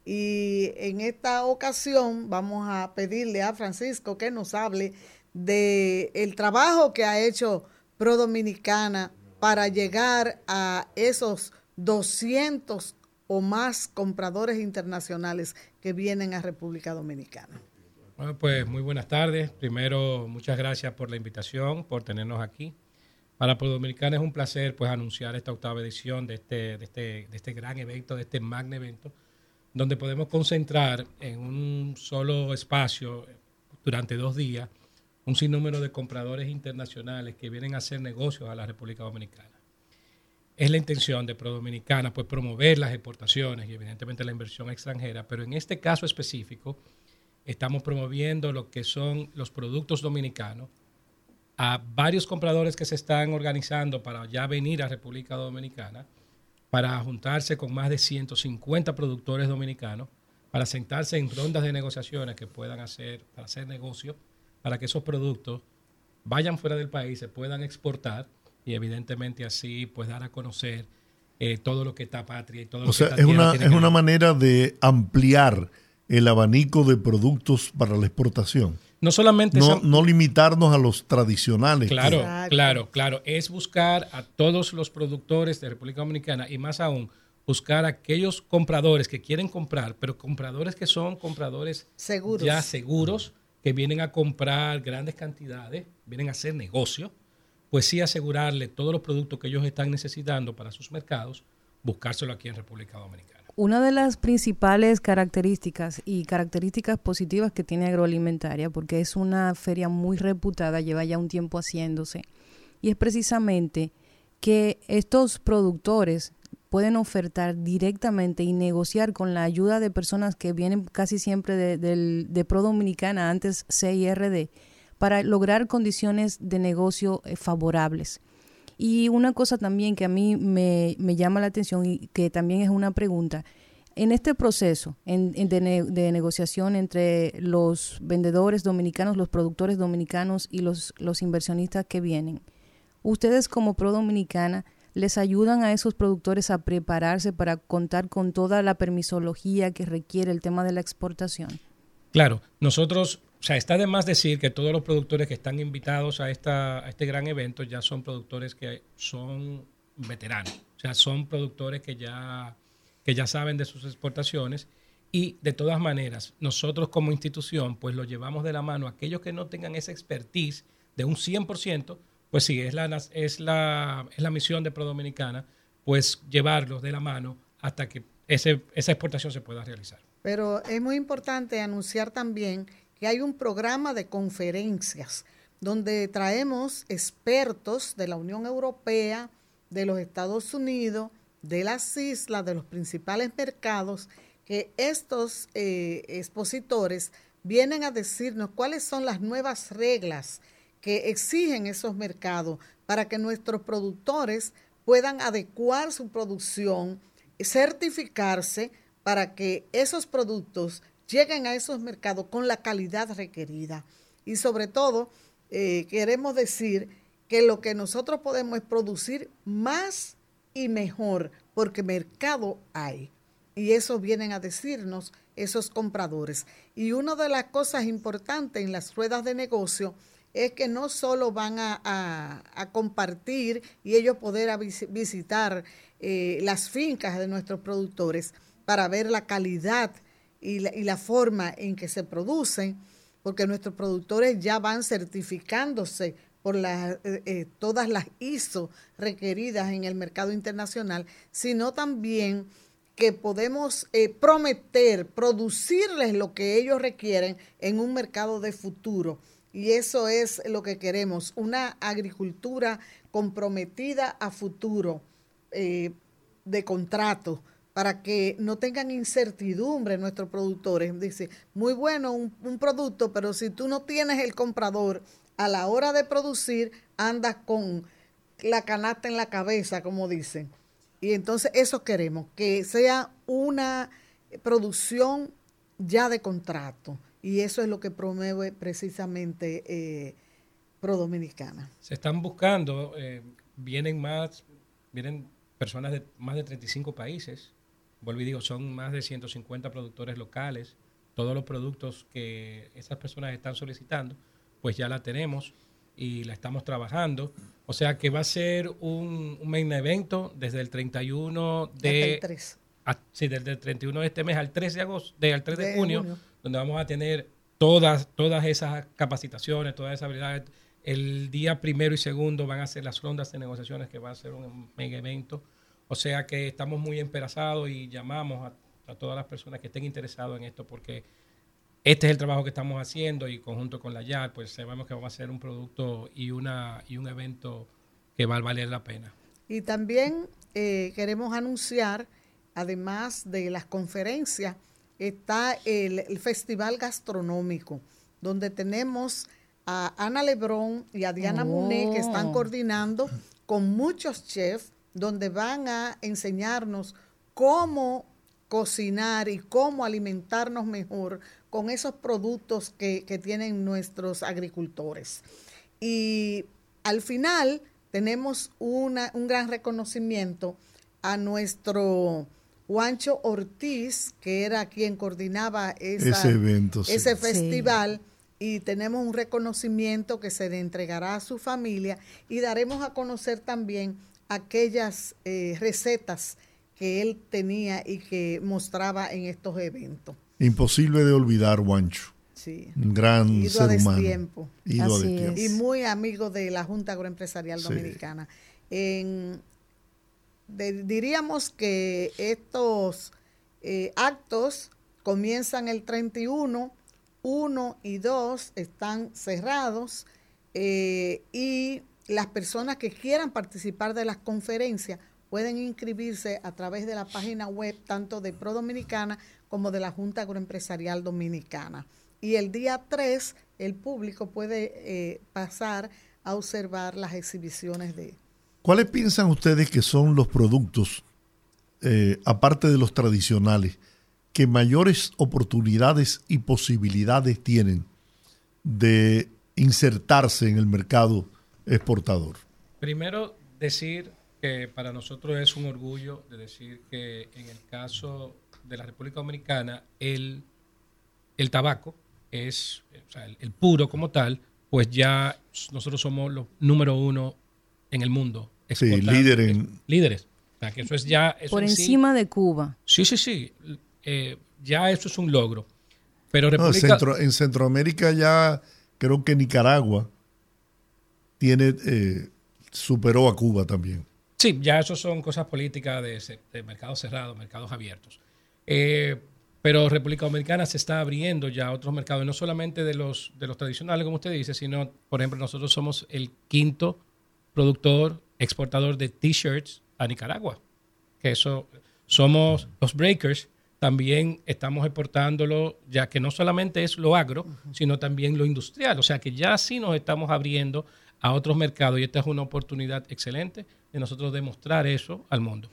Y en esta ocasión vamos a pedirle a Francisco que nos hable de el trabajo que ha hecho Pro Dominicana para llegar a esos 200 o más compradores internacionales que vienen a República Dominicana. Bueno, pues muy buenas tardes. Primero, muchas gracias por la invitación, por tenernos aquí. Para Pro Dominicana es un placer pues anunciar esta octava edición de este, de este, de este gran evento, de este magno evento, donde podemos concentrar en un solo espacio durante dos días un sinnúmero de compradores internacionales que vienen a hacer negocios a la República Dominicana. Es la intención de Pro Dominicana pues promover las exportaciones y evidentemente la inversión extranjera, pero en este caso específico estamos promoviendo lo que son los productos dominicanos a varios compradores que se están organizando para ya venir a República Dominicana, para juntarse con más de 150 productores dominicanos, para sentarse en rondas de negociaciones que puedan hacer, para hacer negocio, para que esos productos vayan fuera del país, se puedan exportar y evidentemente así pues dar a conocer eh, todo lo que está patria y todo O lo sea, que es está tierra una, es una manera de ampliar el abanico de productos para la exportación. No solamente No, esa- no limitarnos a los tradicionales. Claro, Exacto. claro, claro. Es buscar a todos los productores de República Dominicana y más aún buscar a aquellos compradores que quieren comprar, pero compradores que son compradores Seguros. ya seguros, que vienen a comprar grandes cantidades, vienen a hacer negocio, pues sí asegurarle todos los productos que ellos están necesitando para sus mercados, buscárselo aquí en República Dominicana. Una de las principales características y características positivas que tiene agroalimentaria, porque es una feria muy reputada, lleva ya un tiempo haciéndose, y es precisamente que estos productores pueden ofertar directamente y negociar con la ayuda de personas que vienen casi siempre de, de Pro Dominicana, antes CIRD, para lograr condiciones de negocio eh, favorables. Y una cosa también que a mí me, llama la atención y que también es una pregunta, en este proceso en- de, de negociación entre los vendedores dominicanos, los productores dominicanos y los, los inversionistas que vienen, ustedes como Pro Dominicana les ayudan a esos productores a prepararse para contar con toda la permisología que requiere el tema de la exportación. Claro, nosotros, sea, está de más decir que todos los productores que están invitados a, esta, este gran evento ya son productores que son veteranos, o sea, son productores que ya, que ya saben de sus exportaciones y de todas maneras, nosotros como institución, pues lo llevamos de la mano aquellos que no tengan esa expertise de un 100%, pues sí, es la, es la, es la misión de Pro Dominicana, pues llevarlos de la mano hasta que ese, esa exportación se pueda realizar. Pero es muy importante anunciar también que hay un programa de conferencias donde traemos expertos de la Unión Europea, de los Estados Unidos, de las islas, de los principales mercados, que estos eh, expositores vienen a decirnos cuáles son las nuevas reglas que exigen esos mercados para que nuestros productores puedan adecuar su producción, certificarse para que esos productos lleguen a esos mercados con la calidad requerida. Y sobre todo, eh, queremos decir que lo que nosotros podemos es producir más y mejor, porque mercado hay. Y eso vienen a decirnos esos compradores. Y una de las cosas importantes en las ruedas de negocio es que no solo van a, compartir y ellos poder a vis- visitar eh, las fincas de nuestros productores para ver la calidad y la, y la forma en que se producen, porque nuestros productores ya van certificándose por las, eh, eh, todas las ISO requeridas en el mercado internacional, sino también que podemos eh, prometer, producirles lo que ellos requieren en un mercado de futuro. Y eso es lo que queremos, una agricultura comprometida a futuro, eh, de contrato, para que no tengan incertidumbre nuestros productores. Dice, muy bueno un, producto, pero si tú no tienes el comprador, a la hora de producir, andas con la canasta en la cabeza, como dicen. Y entonces eso queremos, que sea una producción ya de contrato. Y eso es lo que promueve precisamente eh, Pro Dominicana. se están buscando, eh, vienen más vienen personas de más de 35 países. Vuelvo y digo, son más de 150 productores locales. Todos los productos que esas personas están solicitando, pues ya la tenemos y la estamos trabajando. O sea que va a ser un, un main evento desde el 31 Hasta de... el 3. a- sí, desde el 31 de este mes al 3 de agosto, de, al 3 de, De junio, junio. donde vamos a tener todas, todas esas capacitaciones, todas esas habilidades. El día primero y segundo van a ser las rondas de negociaciones, que va a ser un mega evento. O sea que estamos muy emperazados y llamamos a, a todas las personas que estén interesadas en esto, porque este es el trabajo que estamos haciendo y conjunto con la YAR, pues sabemos que vamos a hacer un producto y, una, y un evento que va a valer la pena. Y también eh, queremos anunciar, además de las conferencias, está el, el Festival Gastronómico, donde tenemos a Ana Lebrón y a Diana Oh. Muné que están coordinando con muchos chefs, donde van a enseñarnos cómo cocinar y cómo alimentarnos mejor con esos productos que, que tienen nuestros agricultores. Y al final tenemos una, un gran reconocimiento a nuestro Juancho Ortiz, que era quien coordinaba esa- Ese evento, sí. ese Sí. festival. Y tenemos un reconocimiento que se le entregará a su familia y daremos a conocer también aquellas eh, recetas que él tenía y que mostraba en estos eventos. Imposible de olvidar, Juancho. Sí. Un gran Ido a ser humano. destiempo. Ido a Así destiempo. y muy amigo de la Junta Agroempresarial Sí. Dominicana. En- de- diríamos que estos eh, actos comienzan el 31, 1 y 2 están cerrados eh, y las personas que quieran participar de las conferencias pueden inscribirse a través de la página web tanto de Pro Dominicana como de la Junta Agroempresarial Dominicana. Y el día 3 el público puede eh, pasar a observar las exhibiciones de... ¿Cuáles piensan ustedes que son los productos, eh, aparte de los tradicionales, que mayores oportunidades y posibilidades tienen de insertarse en el mercado exportador? Primero, decir que para nosotros es un orgullo de decir que en el caso de la República Dominicana, el, el tabaco es, o sea, el, el puro como tal, pues ya nosotros somos los número uno en el mundo. Sí, líder en- Líderes. O sea, que eso es ya... eso Por en sí- encima de Cuba. Sí, sí, sí. Eh, ya eso es un logro. Pero No, República... Centro- en Centroamérica ya creo que Nicaragua tiene eh, superó a Cuba también. Sí, ya eso son cosas políticas de, de mercados cerrados, mercados abiertos. Eh, pero República Dominicana se está abriendo ya a otros mercados, no solamente de los, de los tradicionales, como usted dice, sino, por ejemplo, nosotros somos el quinto productor, exportador de t-shirts a Nicaragua. Que eso, somos los breakers, también estamos exportándolo, ya que no solamente es lo agro, sino también lo industrial. O sea que ya sí nos estamos abriendo a otros mercados y esta es una oportunidad excelente de nosotros demostrar eso al mundo.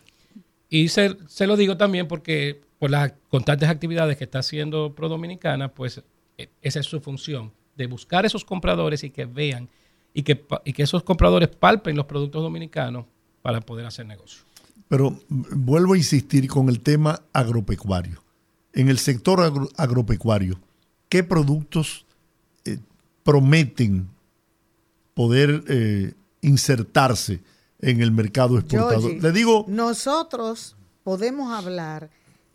Y se, se lo digo también porque por las constantes actividades que está haciendo Pro Dominicana, pues eh, esa es su función, de buscar esos compradores y que vean y que, y que esos compradores palpen los productos dominicanos para poder hacer negocio. Pero vuelvo a insistir con el tema agropecuario. En el sector agro- agropecuario, ¿qué productos eh, prometen poder eh, insertarse en el mercado exportador? Georgie, Le digo, nosotros podemos hablar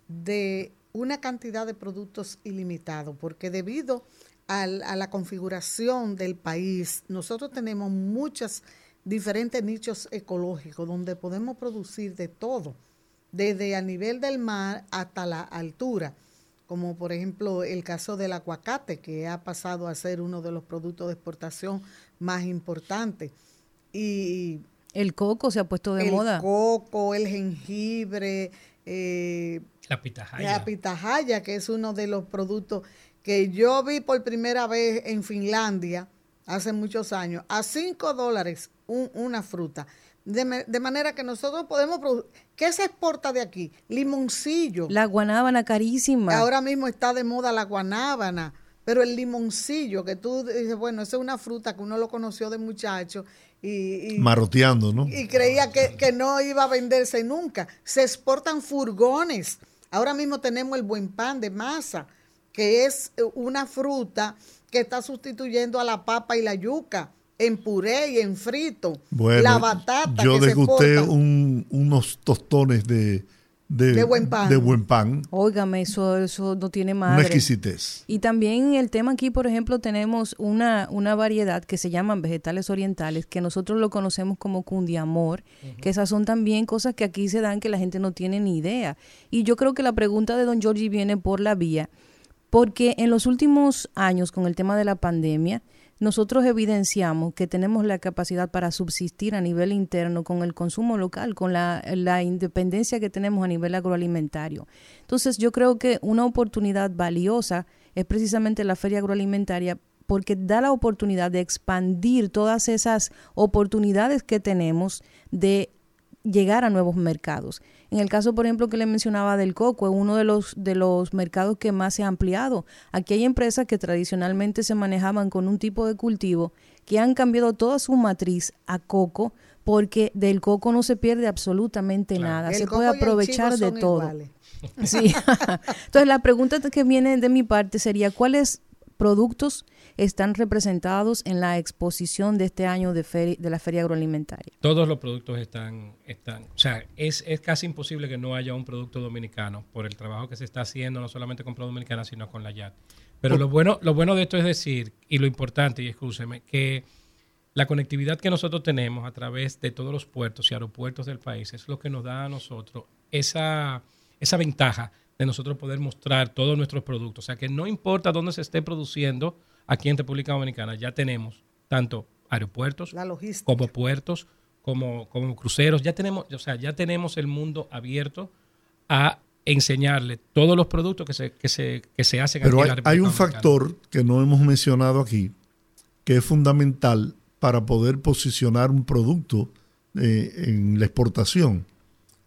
de una cantidad de productos ilimitados, porque debido al- a la configuración del país, nosotros tenemos muchos diferentes nichos ecológicos donde podemos producir de todo, desde a nivel del mar hasta la altura, como por ejemplo el caso del aguacate, que ha pasado a ser uno de los productos de exportación más importantes. Y El coco se ha puesto de el moda. coco, el jengibre, eh, La pitahaya. la pitahaya, que es uno de los productos que yo vi por primera vez en Finlandia hace muchos años, a 5 dólares un- una fruta. De, me- de manera que nosotros podemos producir. ¿Qué se exporta de aquí? Limoncillo. La guanábana carísima. Ahora mismo está de moda la guanábana. Pero el limoncillo, que tú dices, bueno, esa es una fruta que uno lo conoció de muchacho y, y- Maroteando, ¿no? y creía que, que no iba a venderse nunca. Se exportan furgones. Ahora mismo tenemos el buen pan de masa, que es eh, una fruta que está sustituyendo a la papa y la yuca en puré y en frito. Bueno, la batata yo que degusté un- unos tostones de, de, De buen pan. de buen pan. Óigame, eso, eso no tiene Una madre. exquisitez. Y también el tema aquí, por ejemplo, tenemos una, una variedad que se llaman vegetales orientales, que nosotros lo conocemos como cundiamor, que esas son también cosas que aquí se dan que la gente no tiene ni idea. Y yo creo que la pregunta de don Giorgi viene por la vía, porque en los últimos años, con el tema de la pandemia, nosotros evidenciamos que tenemos la capacidad para subsistir a nivel interno con el consumo local, con la, independencia que tenemos a nivel agroalimentario. Entonces yo creo que una oportunidad valiosa es precisamente la feria agroalimentaria porque da la oportunidad de expandir todas esas oportunidades que tenemos de llegar a nuevos mercados. En el caso, por ejemplo, que le mencionaba del coco, es uno de los, de los mercados que más se ha ampliado. Aquí hay empresas que tradicionalmente se manejaban con un tipo de cultivo que han cambiado toda su matriz a coco porque del coco no se pierde absolutamente nada. El se puede aprovechar de todo. iguales. Sí. Entonces, la pregunta que viene de mi parte sería, ¿cuáles productos están representados en la exposición de este año de, feri- de la Feria Agroalimentaria? Todos los productos están, están o sea, es, es casi imposible que no haya un producto dominicano por el trabajo que se está haciendo, no solamente con Pro Dominicana, sino con la YAT. Pero lo bueno, lo bueno de esto es decir, y lo importante, y escúcheme, que la conectividad que nosotros tenemos a través de todos los puertos y aeropuertos del país es lo que nos da a nosotros esa, esa ventaja de nosotros poder mostrar todos nuestros productos. O sea, que no importa dónde se esté produciendo aquí en República Dominicana, ya tenemos tanto aeropuertos La como puertos, como, como cruceros. Ya tenemos, o sea, ya tenemos el mundo abierto a enseñarle todos los productos que se, que se, que se hacen Pero aquí hay, en la hay República un Dominicana. factor que no hemos mencionado aquí, que es fundamental para poder posicionar un producto eh, en la exportación,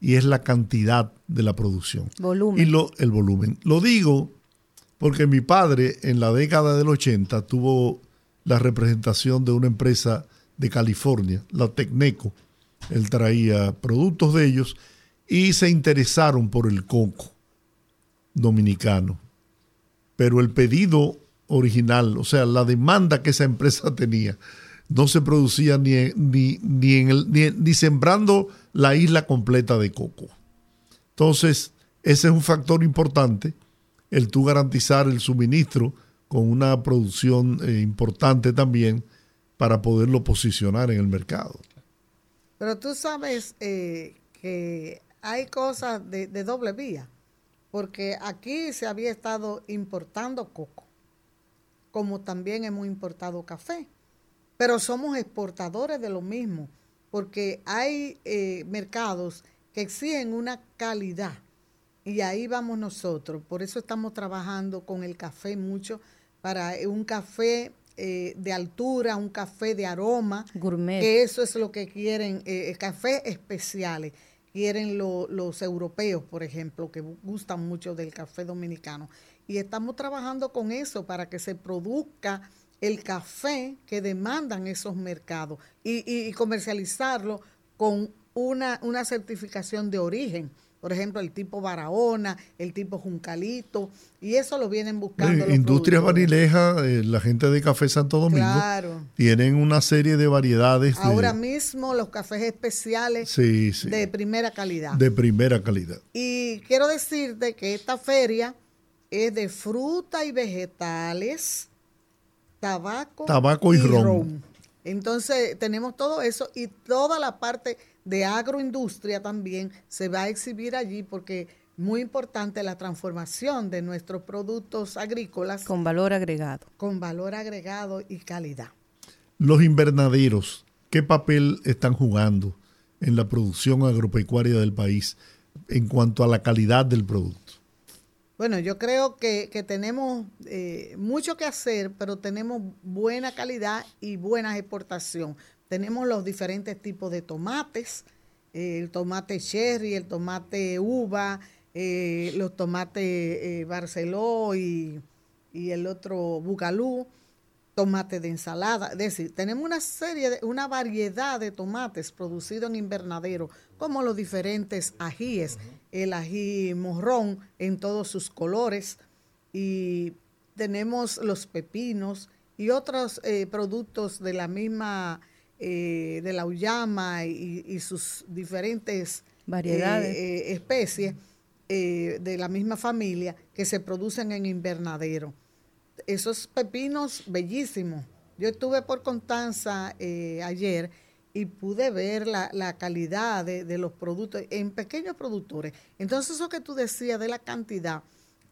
y es la cantidad de la producción. Volumen. Y lo, el volumen. Lo digo porque mi padre en la década del 80 tuvo la representación de una empresa de California, la Tecneco. Él traía productos de ellos y se interesaron por el coco dominicano. Pero el pedido original, o sea, la demanda que esa empresa tenía, no se producía ni, ni, ni, en sembrando la isla completa de coco. Entonces, ese es un factor importante, el tú garantizar el suministro con una producción eh, importante también para poderlo posicionar en el mercado. Pero tú sabes eh, que hay cosas de, doble vía, porque aquí se había estado importando coco, como también hemos importado café, pero somos exportadores de lo mismo, porque hay eh, mercados que exigen una calidad y ahí vamos nosotros. Por eso estamos trabajando con el café mucho para eh, un café eh, de altura, un café de aroma, Gourmet. que eso es lo que quieren, eh, cafés especiales. Quieren lo- los europeos, por ejemplo, que gustan mucho del café dominicano. Y estamos trabajando con eso para que se produzca el café que demandan esos mercados y, y- y comercializarlo con una, una certificación de origen. Por ejemplo, el tipo Barahona, el tipo Juncalito, y eso lo vienen buscando. Los Industrias. Vanileja, eh, la gente de Café Santo Domingo, Claro. tienen una serie de variedades de, Ahora mismo los cafés especiales sí, sí, de primera calidad. de primera calidad. Y quiero decirte que esta feria es de fruta y vegetales, tabaco, Tabaco y ron. Entonces tenemos todo eso y toda la parte de agroindustria también se va a exhibir allí porque muy importante la transformación de nuestros productos agrícolas con, Con valor agregado. valor agregado y calidad. Los invernaderos, ¿qué papel están jugando en la producción agropecuaria del país en cuanto a la calidad del producto? Bueno, yo creo que, que tenemos eh, mucho que hacer, pero tenemos buena calidad y buena exportación. Tenemos los diferentes tipos de tomates, eh, el tomate cherry, el tomate uva, eh, los tomates eh, barceló y, y el otro bugalú, tomate de ensalada. Es decir, tenemos una serie, de, una variedad de tomates producidos en invernadero, como los diferentes ajíes, el ají morrón en todos sus colores, y tenemos los pepinos y otros eh, productos de la misma, eh, de la uyama y, y sus diferentes Variedades. eh, especies de la misma familia que se producen en invernadero. Esos pepinos bellísimos. Yo estuve por Constanza eh, ayer y pude ver la, la calidad de, de los productos en pequeños productores. Entonces eso que tú decías de la cantidad,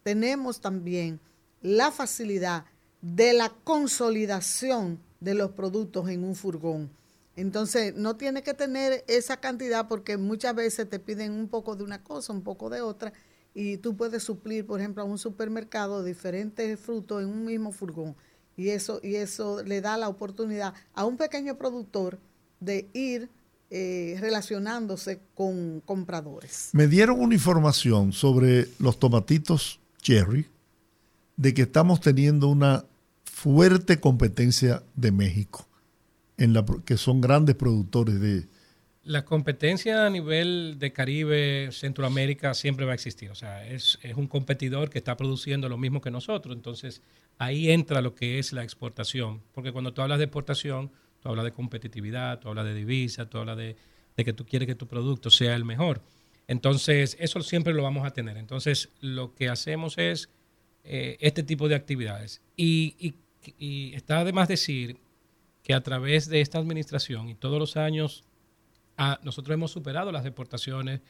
tenemos también la facilidad de la consolidación de los productos en un furgón. Entonces, no tiene que tener esa cantidad porque muchas veces te piden un poco de una cosa, un poco de otra, y tú puedes suplir, por ejemplo, a un supermercado diferentes frutos en un mismo furgón. Y eso, y eso le da la oportunidad a un pequeño productor de ir eh, relacionándose con compradores. Me dieron una información sobre los tomatitos cherry, de que estamos teniendo una fuerte competencia de México, en la, que son grandes productores de... La competencia a nivel de Caribe, Centroamérica, siempre va a existir. O sea, es, es un competidor que está produciendo lo mismo que nosotros. Entonces, ahí entra lo que es la exportación. Porque cuando tú hablas de exportación, tú hablas de competitividad, tú hablas de divisa, tú hablas de, de que tú quieres que tu producto sea el mejor. Entonces, eso siempre lo vamos a tener. Entonces, lo que hacemos es eh, este tipo de actividades. Y, y- y está de más decir que a través de esta administración y todos los años nosotros hemos superado las deportaciones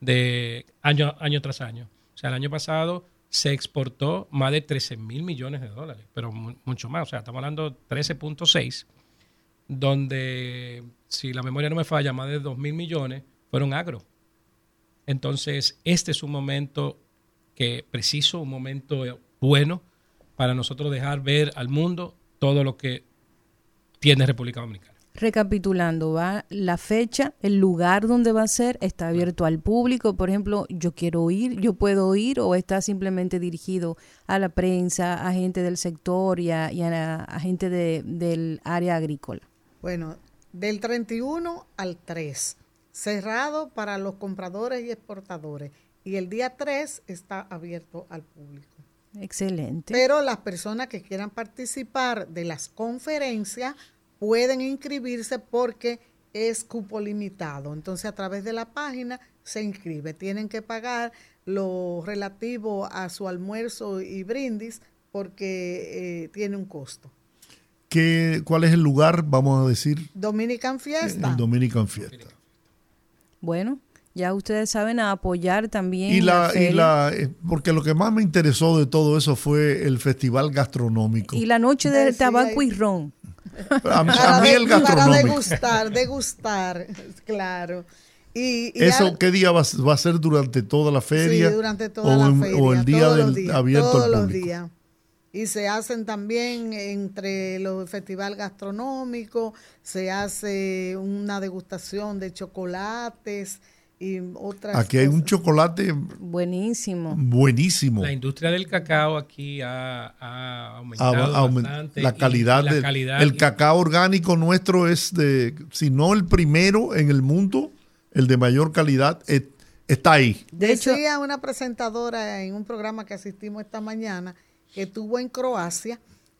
de año, tras año. O sea, el año pasado se exportó más de 13 mil millones de dólares, pero mu- mucho más. O sea, estamos hablando 13.6, donde, si la memoria no me falla, más de 2 mil millones fueron agro. Entonces, este es un momento que preciso, un momento bueno para nosotros dejar ver al mundo todo lo que tiene República Dominicana. Recapitulando, va la fecha, el lugar donde va a ser, está abierto al público. Por ejemplo, yo quiero ir, yo puedo ir, o está simplemente dirigido a la prensa, a gente del sector y a, y a- a gente de- del área agrícola. Bueno, del 31 al 3, cerrado para los compradores y exportadores. Y el día 3 está abierto al público. Excelente. Pero las personas que quieran participar de las conferencias pueden inscribirse porque es cupo limitado. Entonces, a través de la página se inscribe. Tienen que pagar lo relativo a su almuerzo y brindis porque eh, tiene un costo. ¿Qué, ¿Cuál es el lugar, vamos a decir, Dominican Fiesta. el Dominican Fiesta? Bueno, ya ustedes saben a apoyar también. Y la, y la, eh, porque lo que más me interesó de todo eso fue el festival gastronómico. Y la noche del tabaco y ron. A, a para, mí el para gastronómico. degustar, degustar, claro. Y, y ¿Eso al- qué día va, a- va a ser durante toda la feria? Sí, durante toda o, la feria. o el día todos los del días, abierto todos al los público. días. Y se hacen también entre los festival gastronómico, se hace una degustación de chocolates y otras Aquí hay un chocolate Buenísimo. buenísimo. La industria del cacao aquí ha, ha aumentado Ha- aument- bastante. la y- calidad, y la del- calidad el y- cacao orgánico nuestro es de si no el primero en el mundo el de mayor calidad está ahí De hecho, Decía una presentadora en un programa que asistimos esta mañana que estuvo en Croacia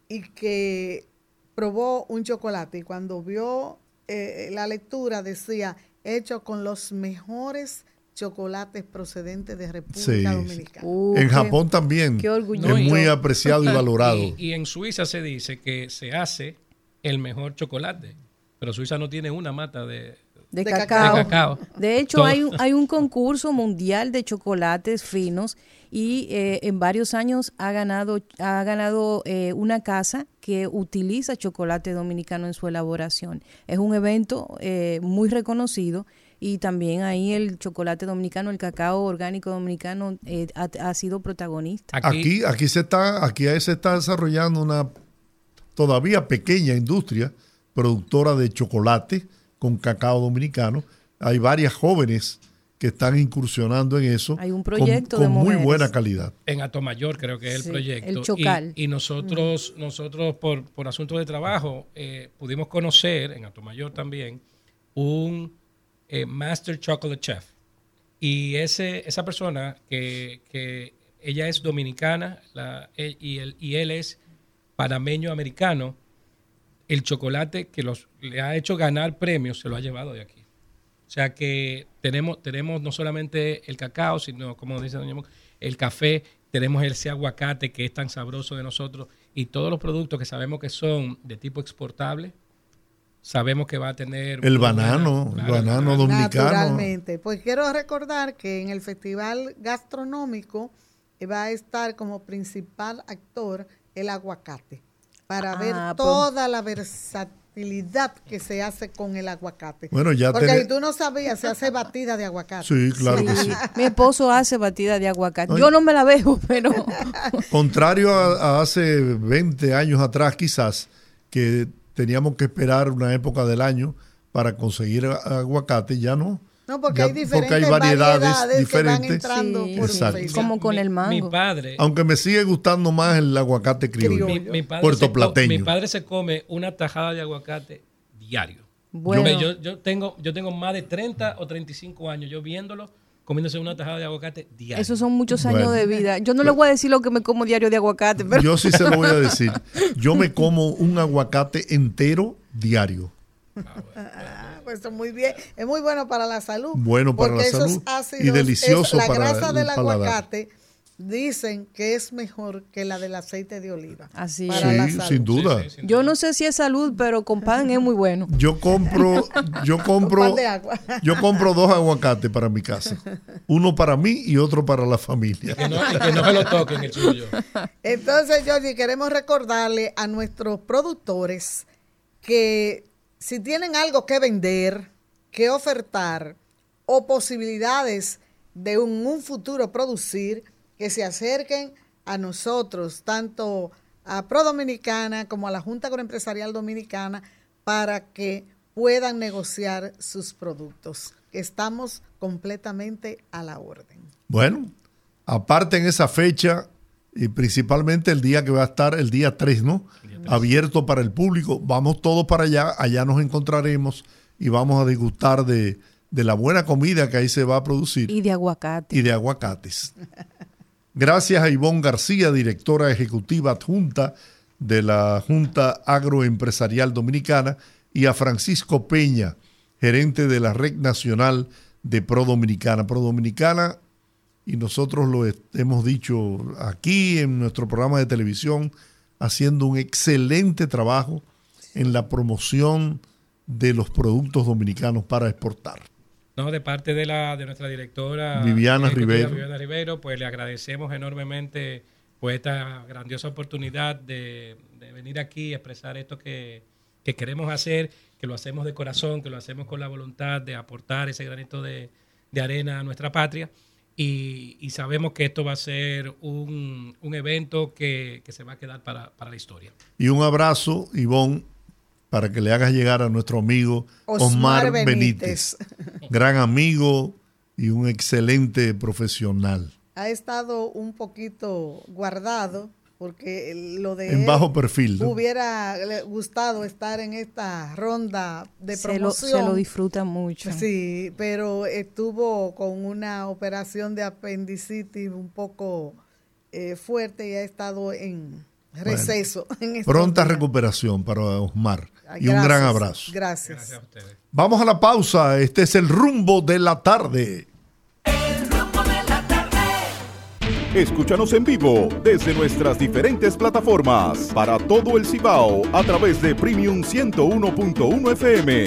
y que probó un chocolate y cuando vio eh, la lectura decía hecho con los mejores chocolates procedentes de República Sí. Dominicana. uh, en qué- Japón también qué orgullo. No, es muy apreciado y valorado Y, y en Suiza se dice que se hace el mejor chocolate, pero Suiza no tiene una mata de, de, de cacao. de cacao. De hecho, hay un, hay un concurso mundial de chocolates finos y eh, en varios años ha ganado, ha ganado eh, una casa que utiliza chocolate dominicano en su elaboración. Es un evento eh, muy reconocido y también ahí el chocolate dominicano, el cacao orgánico dominicano eh, ha, ha sido protagonista. aquí aquí se está aquí se está desarrollando una todavía pequeña industria productora de chocolate con cacao dominicano hay varias jóvenes que están incursionando en eso. Hay un con- proyecto con, de muy buena calidad. En Atomayor creo que es Sí, el proyecto. el Chocal. Y, y nosotros, nosotros por, por asuntos de trabajo, eh, pudimos conocer, en Atomayor también, un eh, Master Chocolate Chef. Y ese, esa persona que, que ella es dominicana la- él- y, él, y él es panameño americano, el chocolate que los, le ha hecho ganar premios se lo ha llevado de aquí. O sea que tenemos, tenemos no solamente el cacao, sino, como dice doña Mo, el café, tenemos ese aguacate que es tan sabroso de nosotros y todos los productos que sabemos que son de tipo exportable, sabemos que va a tener... El banano, el claro, banano dominicano. Naturalmente. Pues quiero recordar que en el Festival Gastronómico eh, va a estar como principal actor el aguacate, para ver Ah, pues. toda la versatilidad que se hace con el aguacate. Bueno, ya Porque tené- si tú no sabías, se hace batida de aguacate. Sí, claro que sí. Mi esposo hace batida de aguacate. Ay. Yo no me la veo, pero Contrario a, a hace 20 años atrás, quizás, que teníamos que esperar una época del año para conseguir aguacate, ya no. No, porque Ya- hay diferentes porque hay variedades, variedades, que van diferentes. entrando Sí. por Exacto. Facebook. como con Mi- el mango. Mi padre, Aunque me sigue gustando más el aguacate criollo. Mi, mi padre se Puerto co- Plateño. mi padre se come una tajada de aguacate diario. bueno, Yo, yo, tengo, yo tengo más de 30 o 35 años yo viéndolo comiéndose una tajada de aguacate diario. esos son muchos años Bueno. de vida. Yo no le voy a decir lo que me como diario de aguacate, pero Yo sí se lo voy a decir. Yo me como un aguacate entero diario. Ah, pues está muy bien. Es muy bueno para la salud. Bueno para porque la esos salud y delicioso es- la para grasa el del paladar. aguacate dicen que es mejor que la del aceite de oliva. Así para la Sí, salud. sin duda. Sí, sí, sin yo duda. no sé si es salud, pero con pan es muy bueno. Yo compro, yo compro, pan de agua. yo compro dos aguacates para mi casa. Uno para mí y otro para la familia. Que no, que no se lo toquen el suyo. Entonces, Georgie, queremos recordarle a nuestros productores que si tienen algo que vender, que ofertar o posibilidades de un, futuro producir, que se acerquen a nosotros, tanto a Pro Dominicana como a la Junta Agroempresarial Dominicana, para que puedan negociar sus productos. Estamos completamente a la orden. Bueno, aparte en esa fecha y principalmente el día que va a estar el día 3, ¿no? Abierto para el público. Vamos todos para allá, allá nos encontraremos y vamos a degustar de, de la buena comida que ahí se va a producir Y de aguacate. y de aguacates. Gracias a Ivonne García, directora ejecutiva adjunta de la Junta Agroempresarial Dominicana, y a Francisco Peña, gerente de la Red Nacional de Pro Dominicana. Y nosotros lo hemos dicho aquí en nuestro programa de televisión, haciendo un excelente trabajo en la promoción de los productos dominicanos para exportar. No, de parte de la de nuestra directora Viviana ejecutiva, Rivero. Viviana Rivero, pues le agradecemos enormemente pues esta grandiosa oportunidad de, de venir aquí y expresar esto que, que queremos hacer, que lo hacemos de corazón, que lo hacemos con la voluntad de aportar ese granito de, de arena a nuestra patria. Y, y sabemos que esto va a ser un, un evento que, que se va a quedar para, para la historia. Y un abrazo, Ivonne, para que le hagas llegar a nuestro amigo Osmar Osmar, Benítez. Benítez. Gran amigo y un excelente profesional. ha estado un poquito guardado porque lo de En él bajo perfil. ¿no? hubiera gustado estar en esta ronda de se, lo, promoción. se lo disfruta mucho. Sí, pero estuvo con una operación de apendicitis un poco eh, fuerte y ha estado en receso. en estos Pronta días. recuperación para Osmar. Y un gran abrazo. Gracias. Gracias a ustedes. Vamos a la pausa. Este es el rumbo de la tarde. Escúchanos en vivo desde nuestras diferentes plataformas para todo el Cibao a través de Premium 101.1 FM.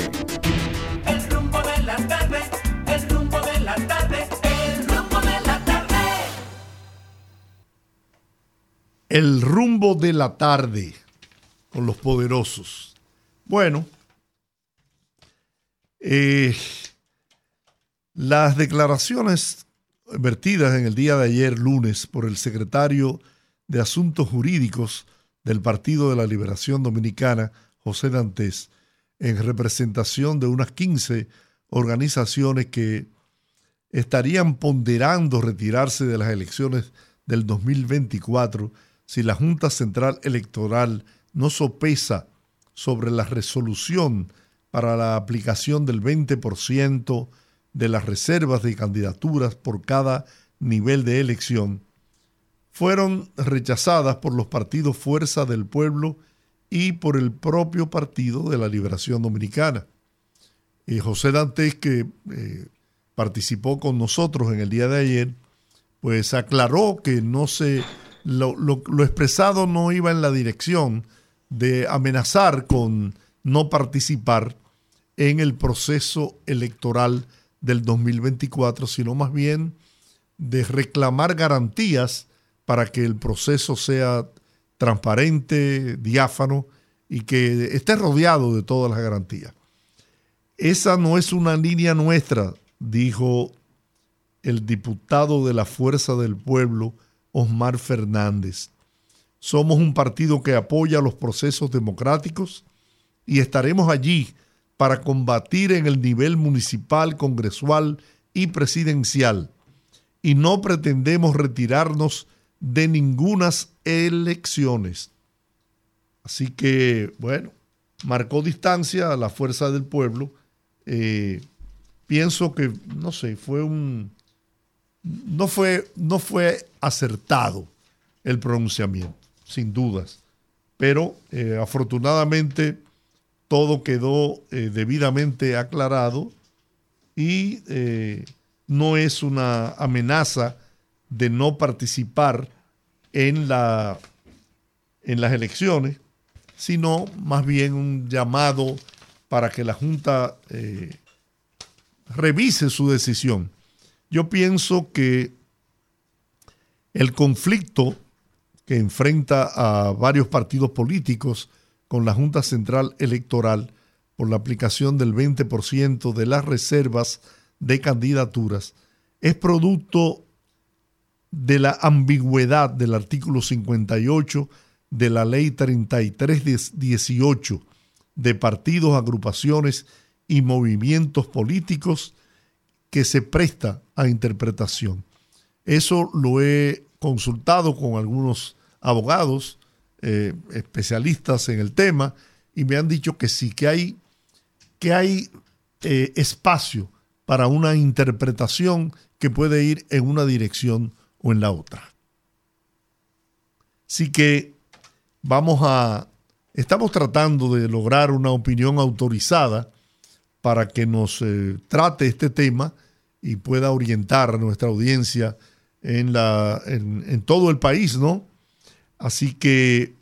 El rumbo de la tarde. El rumbo de la tarde. El rumbo de la tarde. El rumbo de la tarde con los poderosos. Bueno, eh, las declaraciones vertidas en el día de ayer, lunes, por el secretario de Asuntos Jurídicos del Partido de la Liberación Dominicana, José Dantes, en representación de unas 15 organizaciones que estarían ponderando retirarse de las elecciones del 2024 si la Junta Central Electoral no sopesa sobre la resolución para la aplicación del 20% de las reservas de candidaturas por cada nivel de elección, fueron rechazadas por los partidos Fuerza del Pueblo y por el propio Partido de la Liberación Dominicana. Eh, José Dantes, que eh, participó con nosotros en el día de ayer, pues aclaró que no se lo, expresado no iba en la dirección de amenazar con no participar en el proceso electoral del 2024, sino más bien de reclamar garantías para que el proceso sea transparente, diáfano y que esté rodeado de todas las garantías. Esa no es una línea nuestra, dijo el diputado de la Fuerza del Pueblo, Osmar Fernández. Somos un partido que apoya los procesos democráticos y estaremos allí para combatir en el nivel municipal, congresual y presidencial. Y no pretendemos retirarnos de ningunas elecciones. Así que, bueno, marcó distancia a la fuerza del pueblo. Eh, pienso que, no sé, fue un... No fue, no fue acertado el pronunciamiento, sin dudas. Pero eh, afortunadamente todo quedó eh, debidamente aclarado y eh, no es una amenaza de no participar en, la, en las elecciones, sino más bien un llamado para que la Junta eh, revise su decisión. Yo pienso que el conflicto que enfrenta a varios partidos políticos con la Junta Central Electoral por la aplicación del 20% de las reservas de candidaturas es producto de la ambigüedad del artículo 58 de la ley 3318 de partidos, agrupaciones y movimientos políticos que se presta a interpretación. Eso lo he consultado con algunos abogados, eh, especialistas en el tema, y me han dicho que sí, que hay, que hay eh, espacio para una interpretación que puede ir en una dirección o en la otra. Así que vamos a, estamos tratando de lograr una opinión autorizada para que nos eh, trate este tema y pueda orientar a nuestra audiencia en, la, en, en todo el país, ¿no? Así que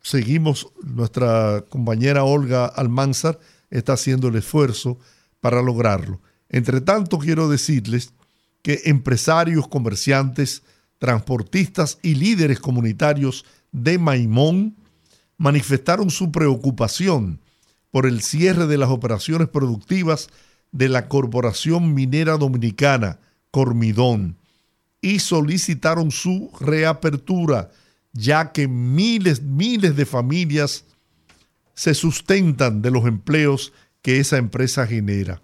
seguimos, nuestra compañera Olga Almanzar está haciendo el esfuerzo para lograrlo. Entre tanto, quiero decirles que empresarios, comerciantes, transportistas y líderes comunitarios de Maimón manifestaron su preocupación por el cierre de las operaciones productivas de la Corporación Minera Dominicana, Cormidón, y solicitaron su reapertura, ya que miles, miles de familias se sustentan de los empleos que esa empresa genera.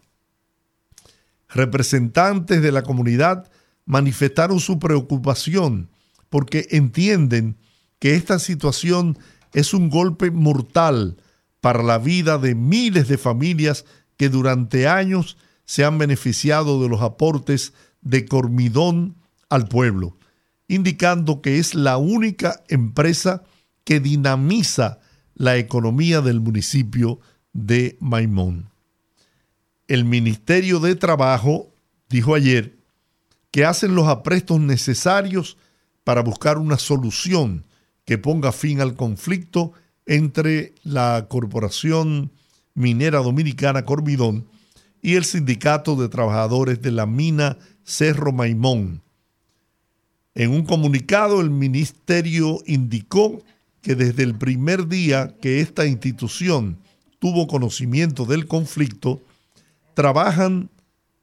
Representantes de la comunidad manifestaron su preocupación porque entienden que esta situación es un golpe mortal para la vida de miles de familias que durante años se han beneficiado de los aportes de Cormidón al pueblo, indicando que es la única empresa que dinamiza la economía del municipio de Maimón. El Ministerio de Trabajo dijo ayer que hacen los aprestos necesarios para buscar una solución que ponga fin al conflicto entre la Corporación Minera Dominicana Cormidón y el Sindicato de Trabajadores de la Mina Cerro Maimón. En un comunicado, el ministerio indicó que desde el primer día que esta institución tuvo conocimiento del conflicto, trabajan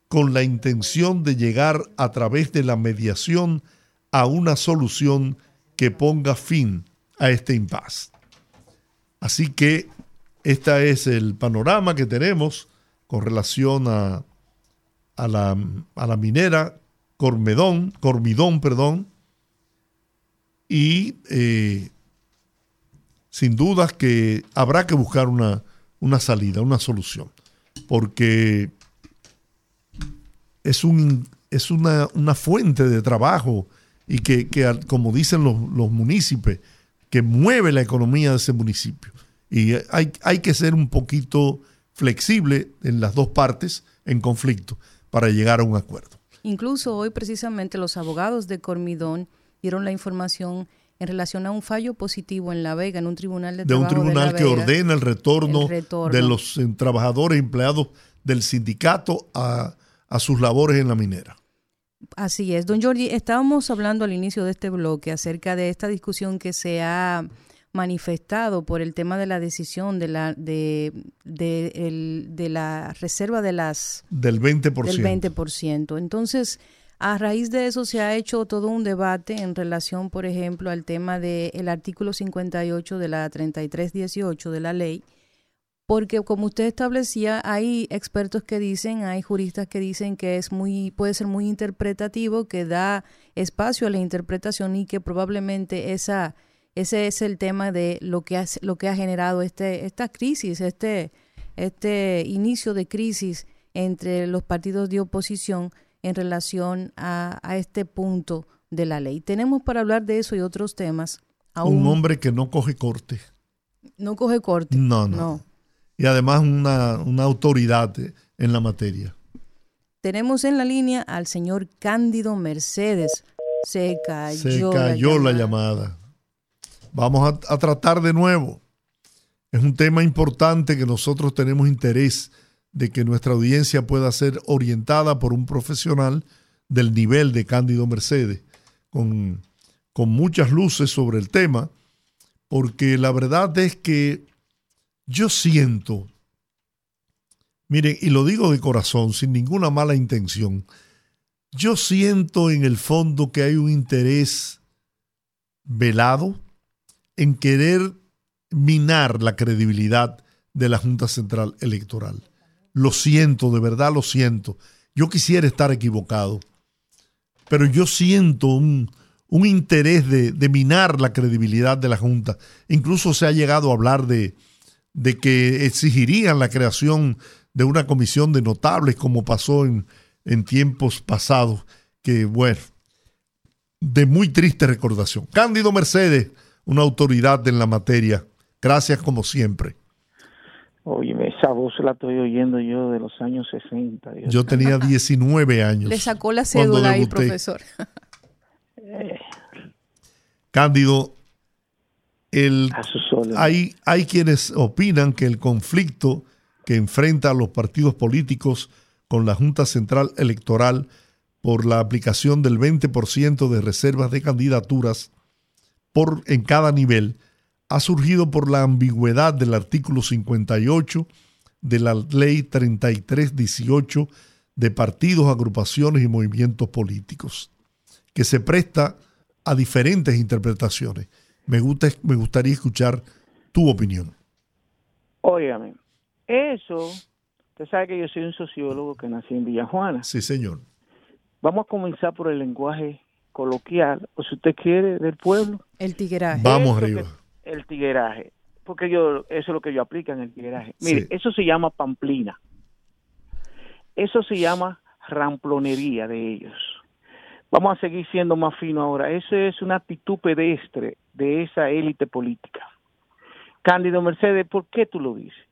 con la intención de llegar a través de la mediación a una solución que ponga fin a este impasse. Así que este es el panorama que tenemos con relación a, a la, a la minera Cormedón, Cormidón, perdón, y eh, sin dudas que habrá que buscar una, una salida, una solución, porque es, un, es una, una fuente de trabajo y que, que como dicen los, los municipios, que mueve la economía de ese municipio. Y hay, hay que ser un poquito flexible en las dos partes en conflicto para llegar a un acuerdo. Incluso hoy precisamente los abogados de Cormidón dieron la información en relación a un fallo positivo en La Vega, en un tribunal de, De un trabajo de tribunal La que Vega. ordena el retorno, El retorno. de los eh, trabajadores empleados del sindicato a, a sus labores en la minera. Así es, don Giorgi, estábamos hablando al inicio de este bloque acerca de esta discusión que se ha manifestado por el tema de la decisión de la de, de, el- de la reserva de las Del 20%. del 20%. Entonces, a raíz de eso se ha hecho todo un debate en relación, por ejemplo, al tema del artículo 58 de la 3318 de la ley, porque como usted establecía, hay expertos que dicen, hay juristas que dicen que es muy puede ser muy interpretativo, que da espacio a la interpretación y que probablemente esa ese es el tema de lo que ha, lo que ha generado este esta crisis, este este inicio de crisis entre los partidos de oposición en relación a, a este punto de la ley. Tenemos para hablar de eso y otros temas. a Un hombre que no coge corte. no coge corte. No, no. Y además una, una autoridad en la materia. Tenemos en la línea al señor Cándido Mercedes. Se cayó, Se cayó la llamada. Vamos a, tratar de nuevo. Es un tema importante que nosotros tenemos interés de que nuestra audiencia pueda ser orientada por un profesional del nivel de Cándido Mercedes, con, con muchas luces sobre el tema, porque la verdad es que yo siento, miren, y lo digo de corazón, sin ninguna mala intención, yo siento en el fondo que hay un interés velado en querer minar la credibilidad de la Junta Central Electoral. Lo siento, de verdad lo siento. Yo quisiera estar equivocado, pero yo siento un, un interés de, de minar la credibilidad de la Junta. Incluso se ha llegado a hablar de, de que exigirían la creación de una comisión de notables como pasó en, en tiempos pasados, que bueno, de muy triste recordación. Cándido Mercedes, una autoridad en la materia. Gracias como siempre. Oye, esa voz la estoy oyendo yo de los años 60. Dios Yo tenía 19 años. Le sacó la cédula ahí, profesor. Cándido, el, hay, hay quienes opinan que el conflicto que enfrenta a los partidos políticos con la Junta Central Electoral por la aplicación del 20% de reservas de candidaturas por, en cada nivel ha surgido por la ambigüedad del artículo 58 de la ley 3318 de partidos, agrupaciones y movimientos políticos, que se presta a diferentes interpretaciones. Me, gusta, me gustaría escuchar tu opinión. Óigame, eso, usted sabe que yo soy un sociólogo que nací en Villajuana. Sí, señor. Vamos a comenzar por el lenguaje coloquial, o si usted quiere, del pueblo. El tigueraje. Vamos Eso arriba. que- el tigueraje. Porque yo, eso es lo que yo aplico en el tigueraje. Mire, Sí. eso se llama pamplina. Eso se llama ramplonería de ellos. Vamos a seguir siendo más fino ahora. Eso es una actitud pedestre de esa élite política. Cándido Mercedes, ¿por qué tú lo dices?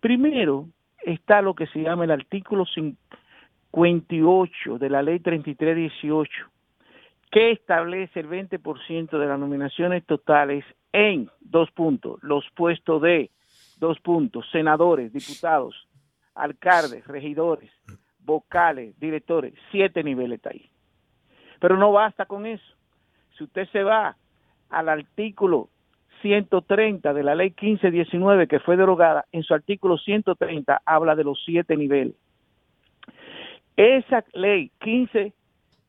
Primero está lo que se llama el artículo 58 de la ley 3318, que establece el 20% de las nominaciones totales en dos puntos, los puestos de dos puntos, senadores, diputados, alcaldes, regidores, vocales, directores, siete niveles está ahí. Pero no basta con eso. Si usted se va al artículo 130 de la ley 1519 que fue derogada, en su artículo 130 habla de los siete niveles. Esa ley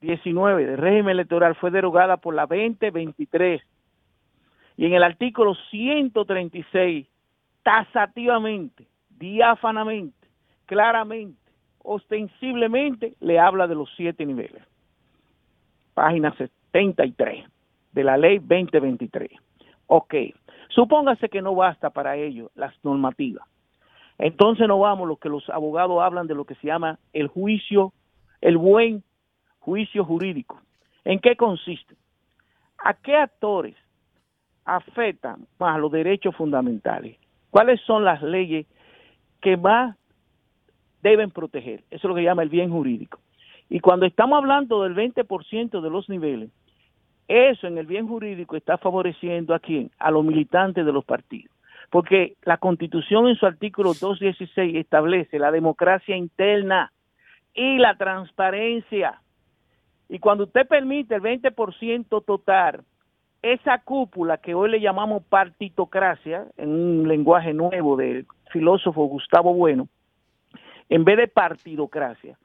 1519 del régimen electoral fue derogada por la 2023 y en el artículo 136 tasativamente, diáfanamente, claramente ostensiblemente le habla de los siete niveles. Página 73 de la ley 2023. Ok, supóngase que no basta para ello las normativas. Entonces no vamos lo que los abogados hablan de lo que se llama el juicio, el buen juicio jurídico. ¿En qué consiste? ¿A qué actores afectan más los derechos fundamentales? ¿Cuáles son las leyes que más deben proteger? Eso es lo que llama el bien jurídico. Y cuando estamos hablando del 20% de los niveles, eso en el bien jurídico está favoreciendo a quién? A los militantes de los partidos. Porque la Constitución en su artículo 216 establece la democracia interna y la transparencia. Y cuando usted permite el 20% total, esa cúpula que hoy le llamamos partitocracia, en un lenguaje nuevo del filósofo Gustavo Bueno, en vez de partidocracia,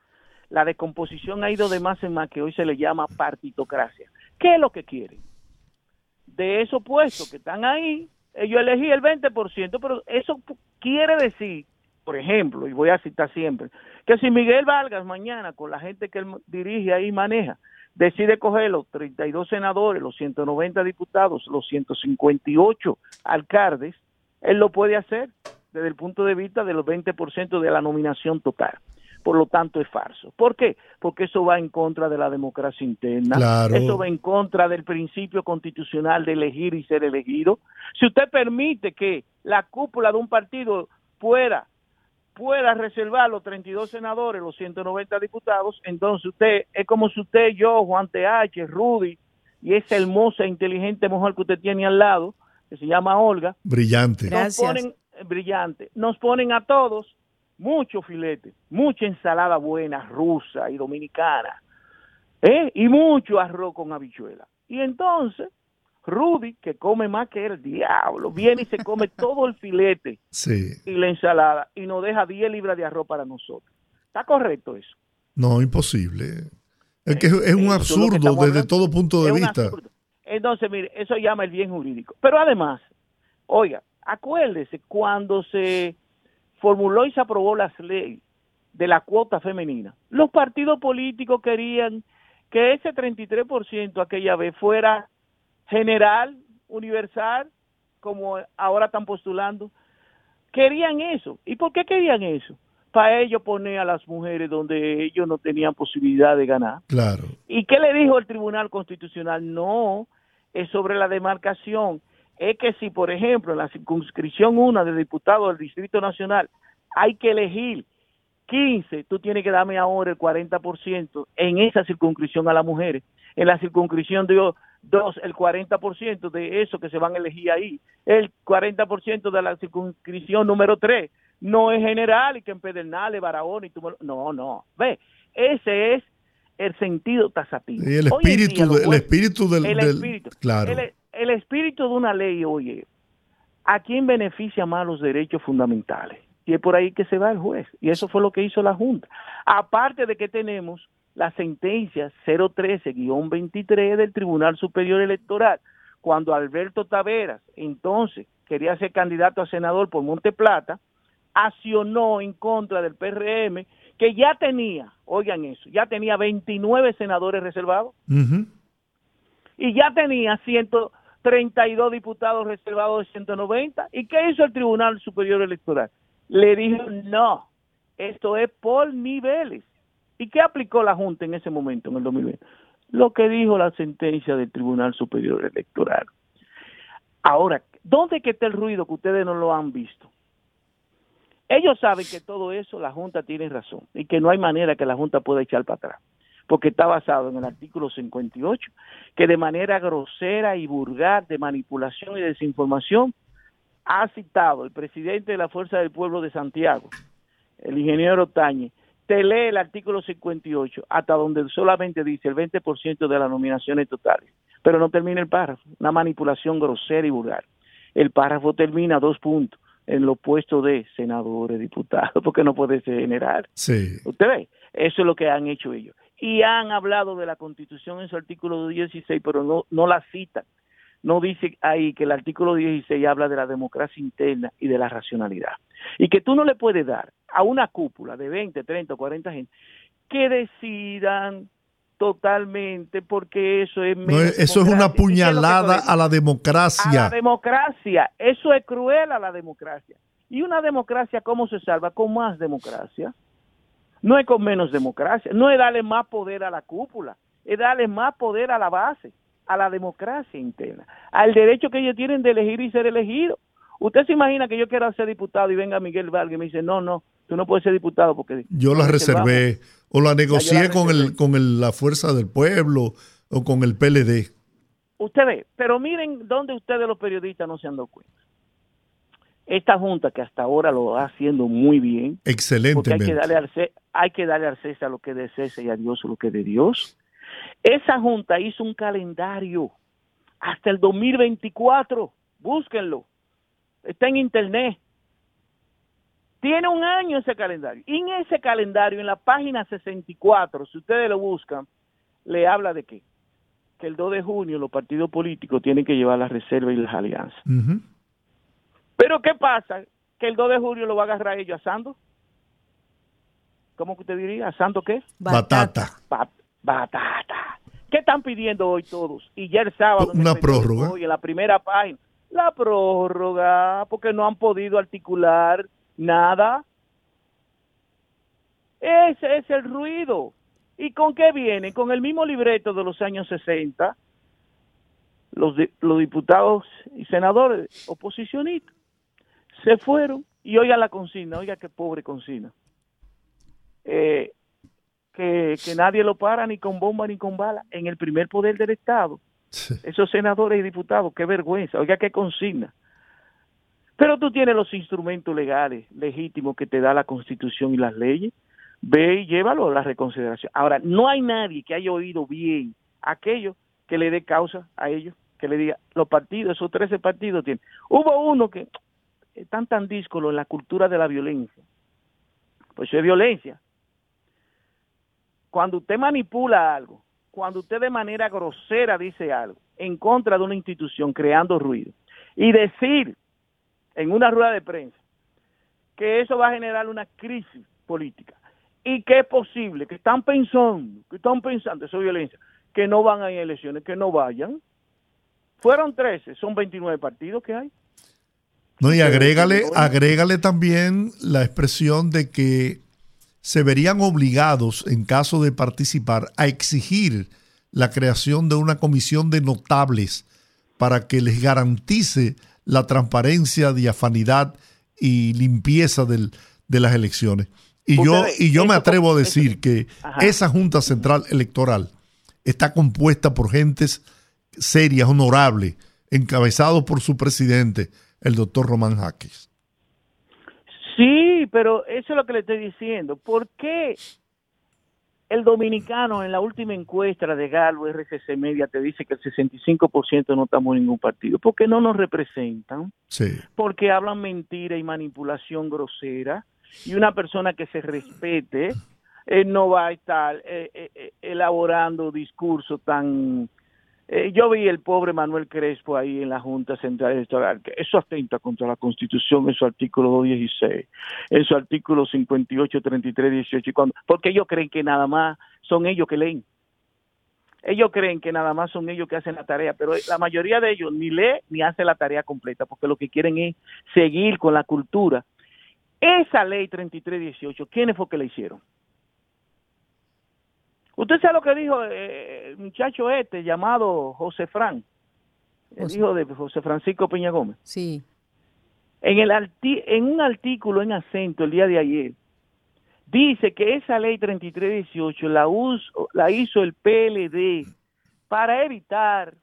la descomposición ha ido de más en más que hoy se le llama partitocracia. ¿Qué es lo que quieren? De esos puestos que están ahí, ellos elegí el 20%, pero eso quiere decir, por ejemplo, y voy a citar siempre, que si Miguel Vargas mañana, con la gente que él dirige ahí maneja, decide coger los 32 senadores, los 190 diputados, los 158 alcaldes, él lo puede hacer desde el punto de vista de los 20% de la nominación total por lo tanto es falso. ¿Por qué? Porque eso va en contra de la democracia interna, Claro. eso va en contra del principio constitucional de elegir y ser elegido. Si usted permite que la cúpula de un partido pueda pueda reservar los 32 senadores, los 190 diputados, entonces usted, es como si usted, yo, Juan TH, Rudy, y esa hermosa, inteligente mujer que usted tiene al lado, que se llama Olga, Brillante. nos ponen, eh, brillante, nos ponen a todos mucho filete, mucha ensalada buena, rusa y dominicana, ¿eh? y mucho arroz con habichuela. Y entonces, Rudy, que come más que el diablo, viene y se come todo el filete Sí. y la ensalada y nos deja 10 libras de arroz para nosotros. ¿Está correcto eso? No, imposible. Es que es un es lo que absurdo desde todo punto de un vista. absurdo. Entonces, mire, eso llama el bien jurídico. Pero además, oiga, acuérdese, cuando se formuló y se aprobó la ley de la cuota femenina, los partidos políticos querían que ese 33% aquella vez fuera general, universal, como ahora están postulando. Querían eso. ¿Y por qué querían eso? Para ellos poner a las mujeres donde ellos no tenían posibilidad de ganar. Claro. ¿Y qué le dijo el Tribunal Constitucional? No, es sobre la demarcación. Es que si, por ejemplo, en la circunscripción 1 de diputados del Distrito Nacional hay que elegir 15, tú tienes que darme ahora el 40% en esa circunscripción a las mujeres. En la circunscripción de 2, el 40% de eso que se van a elegir ahí. El 40% de la circunscripción número 3 no es general y que en Pedernales, Barahona y lo- No, no. Ve, ese es el sentido tasativo. Y el espíritu, día de- el espíritu del, el del- espíritu. claro. El, el espíritu de una ley, oye, ¿a quién beneficia más los derechos fundamentales? Y es por ahí que se va el juez. Y eso fue lo que hizo la Junta. Aparte de que tenemos la sentencia 013-23 del Tribunal Superior Electoral, cuando Alberto Taveras, entonces, quería ser candidato a senador por Monte Plata, accionó en contra del PRM, que ya tenía, oigan eso, ya tenía 29 senadores reservados y ya tenía 132 diputados reservados de 190. ¿Y qué hizo el Tribunal Superior Electoral? Le dijo, no, esto es por niveles. ¿Y qué aplicó la Junta en ese momento, en el 2020? Lo que dijo la sentencia del Tribunal Superior Electoral. Ahora, ¿dónde que está el ruido que ustedes no lo han visto? Ellos saben que todo eso la Junta tiene razón y que no hay manera que la Junta pueda echar para atrás, porque está basado en el artículo 58, que de manera grosera y vulgar de manipulación y desinformación ha citado el presidente de la Fuerza del Pueblo de Santiago, el ingeniero Tañez, te lee el artículo 58 hasta donde solamente dice el 20% de las nominaciones totales, pero no termina el párrafo, una manipulación grosera y vulgar. El párrafo termina dos puntos en los puestos de senadores, diputados, porque no puede ser general. Sí. Usted ve, eso es lo que han hecho ellos. Y han hablado de la Constitución en su artículo 16, pero no, no la citan. No dice ahí que el artículo 16 habla de la democracia interna y de la racionalidad. Y que tú no le puedes dar a una cúpula de 20, 30, 40 gente que decidan totalmente porque eso es No, eso es una democracia. ¿Y qué es lo que puñalada es? a la a democracia. la democracia. Eso es cruel a la democracia. Y una democracia, ¿cómo se salva? Con más democracia. No es con menos democracia. No es darle más poder a la cúpula. Es darle más poder a la base, a la democracia interna, al derecho que ellos tienen de elegir y ser elegidos. Usted se imagina que yo quiera ser diputado y venga Miguel Vargas y me dice, no, no, tú no puedes ser diputado porque... Yo la nos reservamos". reservé o la negocié la con el con el- la fuerza del pueblo o con el PLD. Usted ve, pero miren dónde ustedes los periodistas no se han dado cuenta. Esta junta que hasta ahora lo va haciendo muy bien, porque hay que darle al hay que darle al César lo que es de César y a Dios lo que es de Dios. Esa junta hizo un calendario hasta el 2024. Búsquenlo. Está en internet. Tiene un año ese calendario. Y en ese calendario, en la página 64, si ustedes lo buscan, le habla de qué? Que el 2 de junio los partidos políticos tienen que llevar las reservas y las alianzas. Pero ¿qué pasa? Que el 2 de julio lo va a agarrar ellos asando. ¿Cómo que usted diría? ¿Asando qué? Batata. Ba- batata. ¿Qué están pidiendo hoy todos? Y ya el sábado. Una prórroga. Hoy en la primera página. La prórroga, porque no han podido articular nada. Ese es el ruido. ¿Y con qué vienen? Con el mismo libreto de los años 60. Los, di- los diputados y senadores oposicionistas se fueron y oiga la consigna, oiga qué pobre consigna. Eh, que, que nadie lo para ni con bomba ni con bala en el primer poder del Estado. Esos senadores y diputados, qué vergüenza, oiga qué consigna. Pero tú tienes los instrumentos legales legítimos que te da la Constitución y las leyes. Ve y llévalo a la reconsideración. Ahora, no hay nadie que haya oído bien aquello que le dé causa a ellos, que le diga, los partidos, esos 13 partidos tienen. Hubo uno que están tan díscolos en la cultura de la violencia. Pues eso es violencia. Cuando usted manipula algo, cuando usted de manera grosera dice algo en contra de una institución creando ruido y decir en una rueda de prensa que eso va a generar una crisis política y que es posible, que están pensando, que están pensando, eso es violencia, que no van a ir a elecciones, que no vayan. Fueron 13, son 29 partidos que hay. No, y agrégale, agrégale también la expresión de que se verían obligados, en caso de participar, a exigir la creación de una comisión de notables para que les garantice la transparencia, diafanidad y limpieza del- de las elecciones. Y yo, y yo me atrevo a decir que esa Junta Central Electoral está compuesta por gentes serias, honorables, encabezados por su presidente, el doctor Román Jaques. Sí, pero eso es lo que le estoy diciendo. ¿Por qué el dominicano en la última encuesta de Galo RCC Media te dice que el 65% no estamos en ningún partido? Porque no nos representan, Sí. porque hablan mentira y manipulación grosera. Y una persona que se respete eh, no va a estar eh, eh, eh, elaborando discursos tan... eh, yo vi el pobre Manuel Crespo ahí en la Junta Central Electoral, que eso atenta contra la Constitución en su artículo 216, en su artículo 58, 33, 18, y cuando, porque ellos creen que nada más son ellos que leen. Ellos creen que nada más son ellos que hacen la tarea, pero la mayoría de ellos ni lee ni hace la tarea completa, porque lo que quieren es seguir con la cultura. Esa ley 3318, ¿quiénes fue que la hicieron? Usted sabe lo que dijo eh, el muchacho este llamado José Fran, el José. hijo de José Francisco Peña Gómez. Sí. En, el arti- en un artículo en acento el día de ayer, dice que esa ley 3318 la, uso- la hizo el PLD para evitar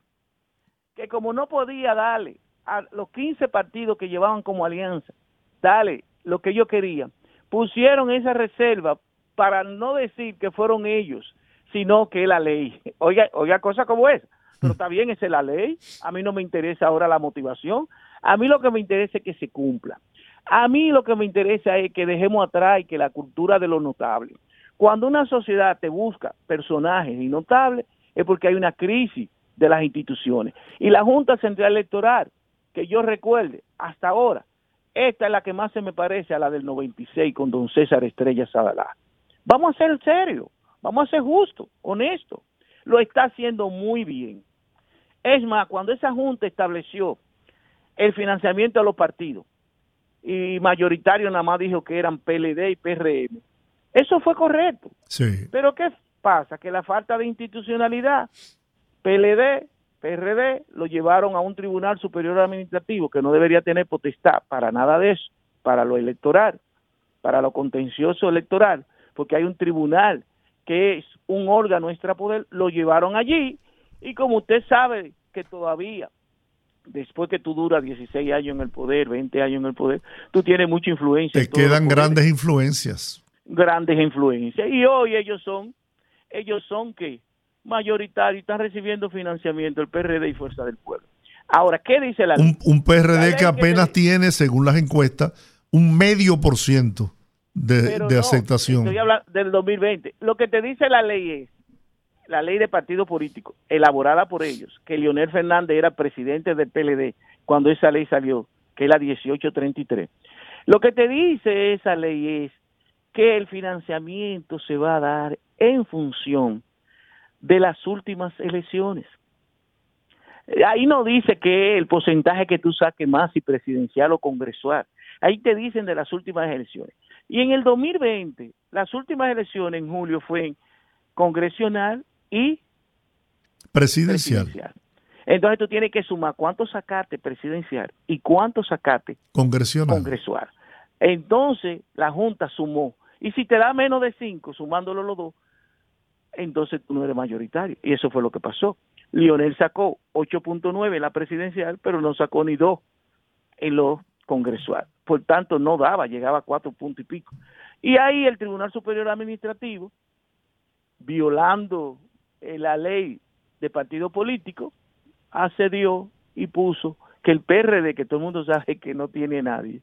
que como no podía darle a los 15 partidos que llevaban como alianza, dale lo que ellos querían, pusieron esa reserva para no decir que fueron ellos, sino que la ley. Oiga, oiga cosa como esa. Pero está bien, esa es la ley. A mí no me interesa ahora la motivación. A mí lo que me interesa es que se cumpla. A mí lo que me interesa es que dejemos atrás y que la cultura de lo notable. Cuando una sociedad te busca personajes y notables, es porque hay una crisis de las instituciones. Y la Junta Central Electoral, que yo recuerde, hasta ahora, esta es la que más se me parece a la del 96 con don César Estrella Sadalá. Vamos a ser serios, vamos a ser justos, honestos. Lo está haciendo muy bien. Es más, cuando esa Junta estableció el financiamiento de los partidos y mayoritario nada más dijo que eran PLD y PRM, eso fue correcto. Sí. Pero ¿qué pasa? Que la falta de institucionalidad, PLD, PRD, lo llevaron a un tribunal superior administrativo que no debería tener potestad para nada de eso, para lo electoral, para lo contencioso electoral, porque hay un tribunal que es un órgano extrapoder, lo llevaron allí y como usted sabe que todavía después que tú duras 16 años en el poder, 20 años en el poder, tú tienes mucha influencia. Te quedan grandes influencias. Grandes influencias. Y hoy ellos son, ellos son que mayoritarios, están recibiendo financiamiento el PRD y Fuerza del Pueblo. Ahora, ¿qué dice la Un, un La PRD ley que apenas tiene, según las encuestas, un medio por ciento de, Pero de no, aceptación. Estoy hablando del 2020. Lo que te dice la ley es, la ley de partido político, elaborada por ellos, que Leonel Fernández era presidente del PLD cuando esa ley salió, que es la 1833. Lo que te dice esa ley es que el financiamiento se va a dar en función de las últimas elecciones. Ahí no dice que el porcentaje que tú saques más, si presidencial o congresual. Ahí te dicen de las últimas elecciones. Y en el 2020, las últimas elecciones en julio fue en congresional y Presidencial. presidencial. Entonces tú tienes que sumar cuánto sacaste presidencial y cuánto sacaste Congresional. congresual. Entonces la Junta sumó. Y si te da menos de 5, sumándolo los dos, entonces tú no eres mayoritario. Y eso fue lo que pasó. Lionel sacó 8.9 en la presidencial, pero no sacó ni 2 en lo congresual. Por tanto, no daba, llegaba a 4 puntos y pico. Y ahí el Tribunal Superior Administrativo, violando eh, la ley de partido político, accedió y puso que el PRD, que todo el mundo sabe que no tiene nadie,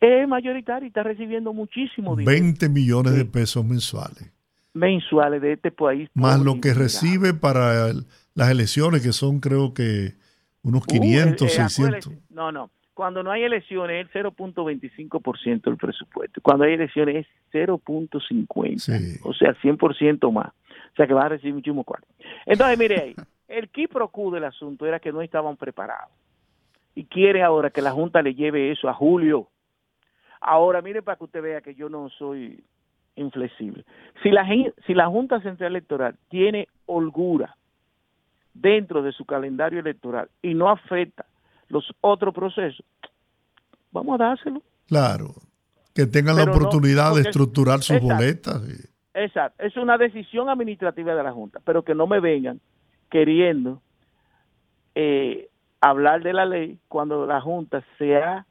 es mayoritario y está recibiendo muchísimo dinero 20 millones de pesos mensuales. mensuales de este país. Más lo que recibe para el- las elecciones, que son creo que unos Uh, 500, eh, eh, 600. acuérdese, No, no. Cuando no hay elecciones es el 0.25% del presupuesto. Cuando hay elecciones es 0.50. Sí. O sea, 100% más. O sea, que va a recibir muchísimo cuarto. Entonces, mire ahí. El quo del asunto era que no estaban preparados. Y quiere ahora que la Junta le lleve eso a julio. Ahora, mire para que usted vea que yo no soy inflexible. Si la, si la Junta Central Electoral tiene holgura dentro de su calendario electoral y no afecta los otros procesos, vamos a dárselo. Claro. Que tengan la no, oportunidad de estructurar sus Exacto. boletas. y- Exacto, es una decisión administrativa de la Junta, pero que no me vengan queriendo eh, hablar de la ley cuando la Junta se ha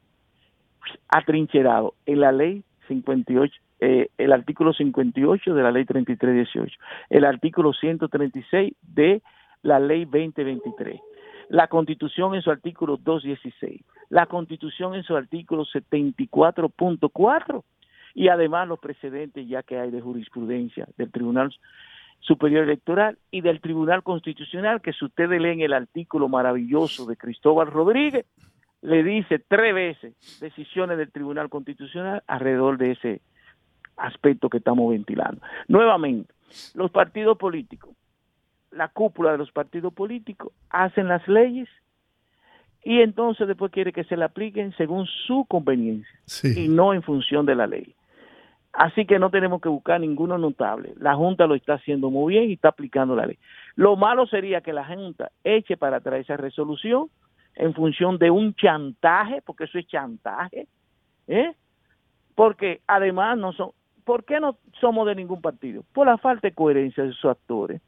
atrincherado en la ley 58, eh, el artículo 58 de la ley 3318, el artículo 136 de la ley 2023, la constitución en su artículo 216, la constitución en su artículo 74.4 y además los precedentes ya que hay de jurisprudencia del Tribunal Superior Electoral y del Tribunal Constitucional, que si ustedes leen el artículo maravilloso de Cristóbal Rodríguez, le dice tres veces decisiones del Tribunal Constitucional alrededor de ese aspecto que estamos ventilando. Nuevamente, los partidos políticos, la cúpula de los partidos políticos hacen las leyes y entonces después quiere que se le apliquen según su conveniencia Sí. y no en función de la ley. Así que no tenemos que buscar ninguno notable. La Junta lo está haciendo muy bien y está aplicando la ley. Lo malo sería que la Junta eche para atrás esa resolución en función de un chantaje, porque eso es chantaje, ¿eh? Porque además no son, ¿por qué no somos de ningún partido? Por la falta de coherencia de sus actores.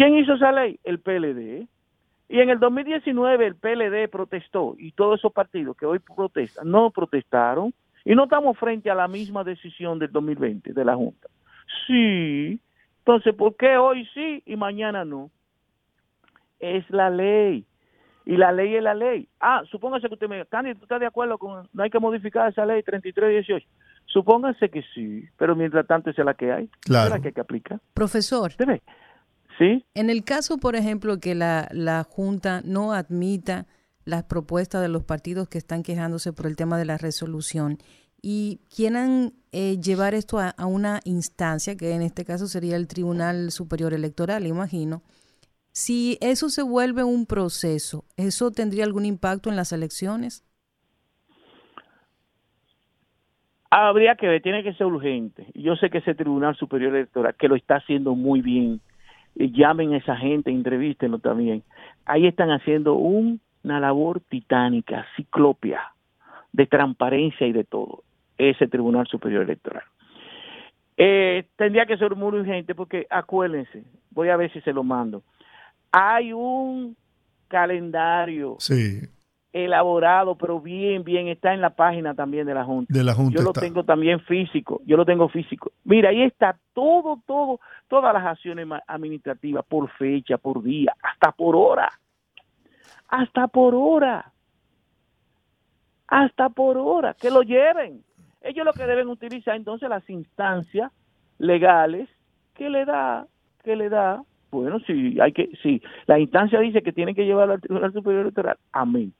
¿Quién hizo esa ley? El PLD. Y en el 2019 el PLD protestó y todos esos partidos que hoy protestan no protestaron y no estamos frente a la misma decisión del 2020 de la Junta. Sí. Entonces, ¿por qué hoy sí y mañana no? Es la ley. Y la ley es la ley. Ah, supóngase que usted me diga, Candy, ¿tú estás de acuerdo con no hay que modificar esa ley 3318? Supóngase que sí, pero mientras tanto esa es la que hay. Claro. Es la que hay que aplicar. Profesor, ¿Usted ve? ¿Sí? En el caso, por ejemplo, que la, la Junta no admita las propuestas de los partidos que están quejándose por el tema de la resolución y quieran eh, llevar esto a, a una instancia, que en este caso sería el Tribunal Superior Electoral, imagino, si eso se vuelve un proceso, ¿eso tendría algún impacto en las elecciones? Habría que ver, tiene que ser urgente. Yo sé que ese Tribunal Superior Electoral, que lo está haciendo muy bien, llamen a esa gente, entrevístenlo también. Ahí están haciendo un- una labor titánica, ciclopia, de transparencia y de todo, ese Tribunal Superior Electoral. Eh, tendría que ser muy urgente porque acuérdense, voy a ver si se lo mando. Hay un calendario Sí, elaborado, pero bien, bien, está en la página también de la Junta. de la Junta Yo lo está. tengo también físico, yo lo tengo físico. Mira, ahí está todo, todo, todas las acciones administrativas por fecha, por día, hasta por hora. Hasta por hora. Hasta por hora, que lo lleven. Ellos lo que deben utilizar entonces las instancias legales que le da, que le da, bueno, si hay que, si la instancia dice que tienen que llevarlo al Tribunal Superior Electoral, amén.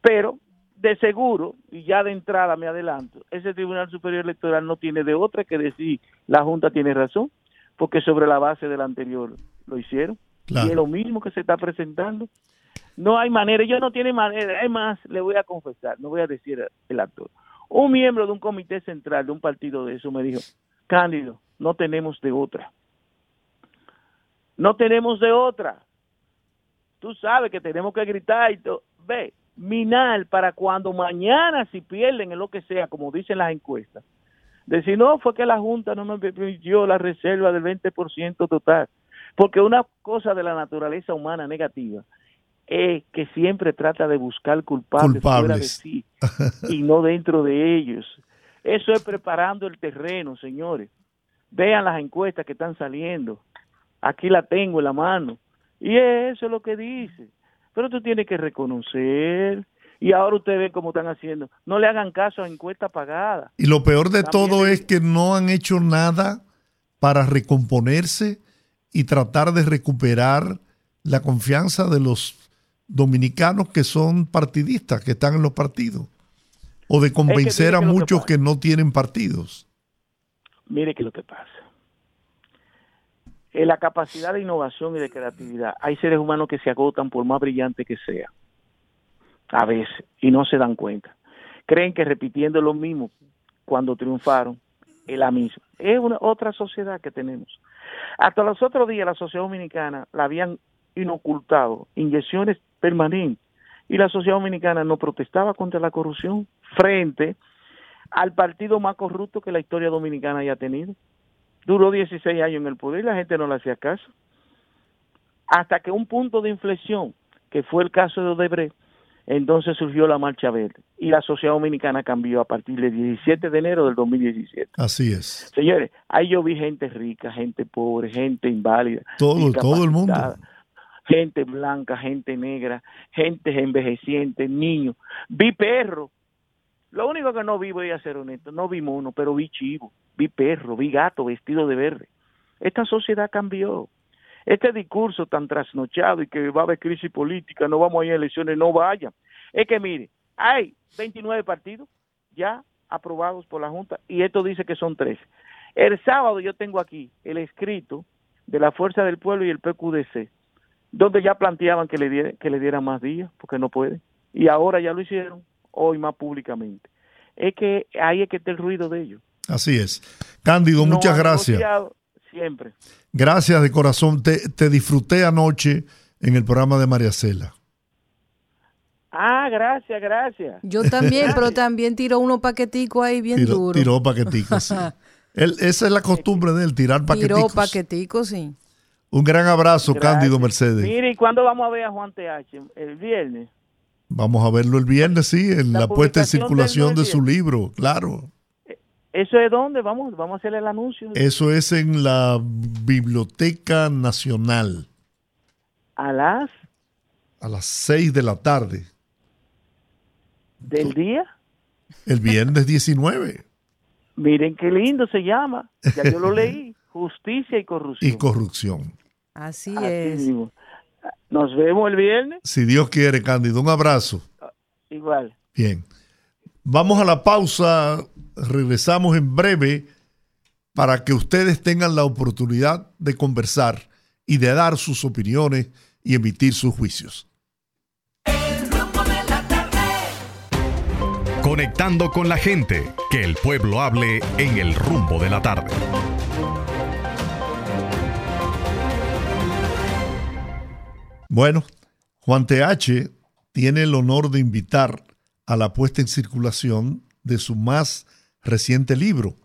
Pero de seguro, y ya de entrada me adelanto, ese Tribunal Superior Electoral no tiene de otra que decir la Junta tiene razón, porque sobre la base del anterior lo hicieron. Claro. Y es lo mismo que se está presentando. No hay manera, ellos no tienen manera. Es más, le voy a confesar, no voy a decir el actor. Un miembro de un comité central de un partido de eso me dijo, Cándido, no tenemos de otra. No tenemos de otra. Tú sabes que tenemos que gritar y todo. Ve, minar para cuando mañana si pierden en lo que sea, como dicen las encuestas. Decir, no, fue que la Junta no me permitió la reserva del 20% total. Porque una cosa de la naturaleza humana negativa es que siempre trata de buscar culpables, fuera de sí y no dentro de ellos. Eso es preparando el terreno, señores. Vean las encuestas que están saliendo. Aquí la tengo en la mano. Y eso es lo que dice. Pero tú tienes que reconocer. Y ahora ustedes ven cómo están haciendo. No le hagan caso a encuestas pagadas. Y lo peor de También todo es que no han hecho nada para recomponerse y tratar de recuperar la confianza de los dominicanos que son partidistas, que están en los partidos. O de convencer a que que muchos pasa- que no tienen partidos. Mire que lo que pasa. En la capacidad de innovación y de creatividad, hay seres humanos que se agotan por más brillante que sea. A veces, y no se dan cuenta. Creen que repitiendo lo mismo cuando triunfaron es la misma. Es una otra sociedad que tenemos. Hasta los otros días la sociedad dominicana la habían inocultado inyecciones permanentes y la sociedad dominicana no protestaba contra la corrupción frente al partido más corrupto que la historia dominicana haya tenido. Duró 16 años en el poder y la gente no le hacía caso. Hasta que un punto de inflexión, que fue el caso de Odebrecht, entonces surgió la Marcha Verde y la sociedad dominicana cambió a partir del 17 de enero del 2017. Así es. Señores, ahí yo vi gente rica, gente pobre, gente inválida. Todo, todo el mundo. Gente blanca, gente negra, gente envejeciente, niños. Vi perro. Lo único que no vi, voy a ser honesto, no vi mono, pero vi chivo, vi perro, vi gato vestido de verde. Esta sociedad cambió. Este discurso tan trasnochado y que va a haber crisis política, no vamos a ir a elecciones, no vayan. Es que mire, hay 29 partidos ya aprobados por la Junta y esto dice que son 13. El sábado yo tengo aquí el escrito de la Fuerza del Pueblo y el PQDC, donde ya planteaban que le, que le dieran más días, porque no pueden. Y ahora ya lo hicieron, hoy más públicamente. Es que ahí es que está el ruido de ellos. Así es. Cándido, No muchas gracias. Siempre. Gracias de corazón. Te, te disfruté anoche en el programa de María Cela. Ah, gracias, gracias. Yo también, pero también tiró unos paqueticos ahí bien Tiró, duro. tiró paqueticos. sí. Él- esa es la costumbre de él, tirar Tiró paqueticos. paqueticos, sí. Un gran abrazo, Gracias. Cándido Mercedes. Mire, ¿y cuándo vamos a ver a Juan TH? El viernes. Vamos a verlo el viernes, sí, en la, La puesta en circulación de su libro, claro. ¿Eso es dónde? Vamos, vamos a hacer el anuncio. Eso es en la Biblioteca Nacional A las a las 6 de la tarde, del día. el viernes 19. Miren qué lindo se llama. Ya yo lo leí. Justicia y corrupción. Y corrupción. Así, Así es. mismo. Nos vemos el viernes. Si Dios quiere, Cándido, un abrazo. Igual. Bien. Vamos a la pausa. Regresamos en breve para que ustedes tengan la oportunidad de conversar y de dar sus opiniones y emitir sus juicios. Conectando con la gente, que el pueblo hable en el rumbo de la tarde. Bueno, Juan TH tiene el honor de invitar a la puesta en circulación de su más reciente libro,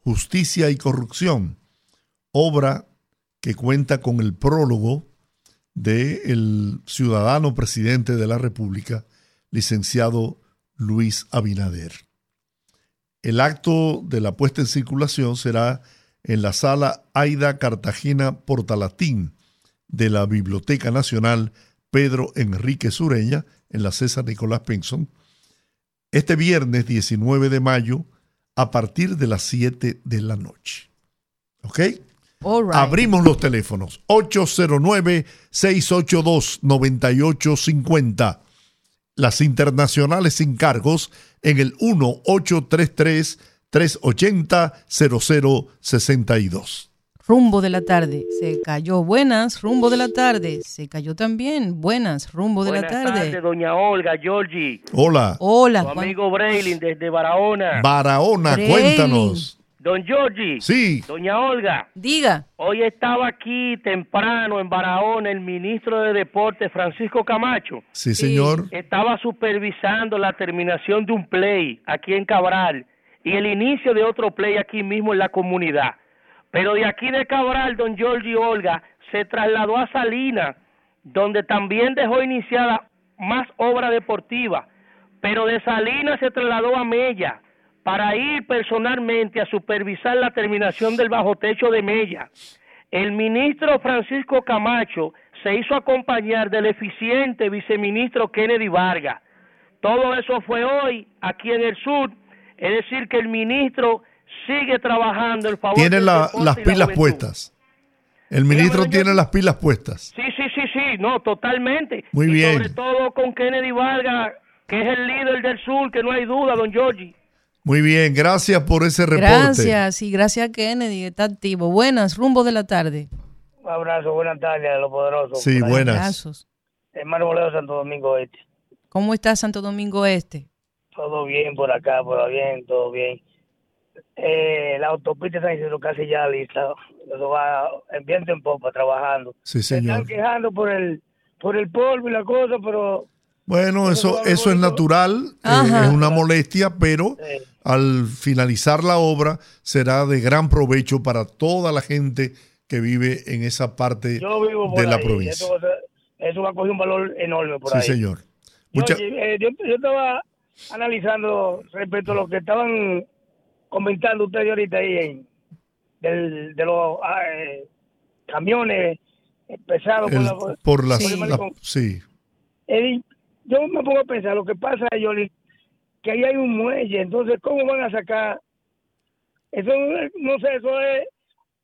Justicia y Corrupción, obra que cuenta con el prólogo del ciudadano presidente de la República, licenciado Luis Abinader. El acto de la puesta en circulación será en la sala Aida Cartagena Portalatín de la Biblioteca Nacional Pedro Enrique Sureña en la César Nicolás Pinson este viernes 19 de mayo a partir de las 7 de la noche. ¿Ok? Right. Abrimos los teléfonos 809-682-9850. Las internacionales sin cargos en el 1-833-380-0062. Rumbo de la tarde. Se cayó. Buenas. Rumbo de la tarde. Se cayó también. Buenas. Rumbo de Buenas la tarde. tardes, doña Olga, Georgie. Hola. Hola. Tu Juan- amigo Braylin desde Barahona. Barahona, Braylin. cuéntanos. Don Georgie. Sí. Doña Olga. Diga. Hoy estaba aquí temprano en Barahona el ministro de Deportes, Francisco Camacho. Sí, señor. Estaba supervisando la terminación de un play aquí en Cabral y el inicio de otro play aquí mismo en la comunidad. Pero de aquí de Cabral, don Georgie Olga se trasladó a Salinas, donde también dejó iniciada más obra deportiva. Pero de Salinas se trasladó a Mella para ir personalmente a supervisar la terminación del bajo techo de Mella. El ministro Francisco Camacho se hizo acompañar del eficiente viceministro Kennedy Vargas. Todo eso fue hoy aquí en el sur. Es decir, que el ministro sigue trabajando en favor Tiene la- las la pilas puestas. El ministro yo- tiene las pilas puestas. Sí, sí, sí, sí, no, totalmente. Muy Y bien. Sobre todo con Kennedy Vargas, que es el líder del sur, que no hay duda, don Georgie. Muy bien, gracias por ese reporte. Gracias. Y gracias a Kennedy. Está activo. Buenas. Rumbo de la tarde. Un abrazo, buenas tardes a los poderosos. Sí, buenas. Abrazos. Hermano Boleo, Santo Domingo Este. ¿Cómo está Santo Domingo Este? Todo bien por acá, por bien, todo bien. Eh, la autopista San Isidro casi ya lista. Eso va en viento en popa trabajando. Sí, Se señor. están quejando por el por el polvo y la cosa, pero Bueno, eso, eso es natural, eh, es una molestia, pero al finalizar la obra será de gran provecho para toda la gente que vive en esa parte yo vivo por de la ahí. provincia. Eso, va a ser- eso va a coger un valor enorme por Sí, ahí. señor. Yo, Mucha- eh, yo, yo estaba analizando respecto a lo que estaban comentando ustedes ahorita ahí en, del- de los ah, eh, camiones pesados el- por la- por las, por la- sí, yo me pongo a pensar, lo que pasa, Yoli, que ahí hay un muelle, entonces, ¿cómo van a sacar? Eso, no sé, eso es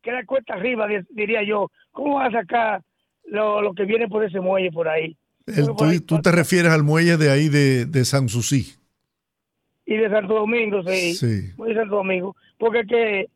que la cuesta arriba, di- diría yo. ¿Cómo van a sacar lo, lo que viene por ese muelle por ahí? El- tú, tú te refieres al muelle de ahí de, de Sanssouci. Y de Santo Domingo, sí. Sí. Muelle de Santo Domingo. Porque es que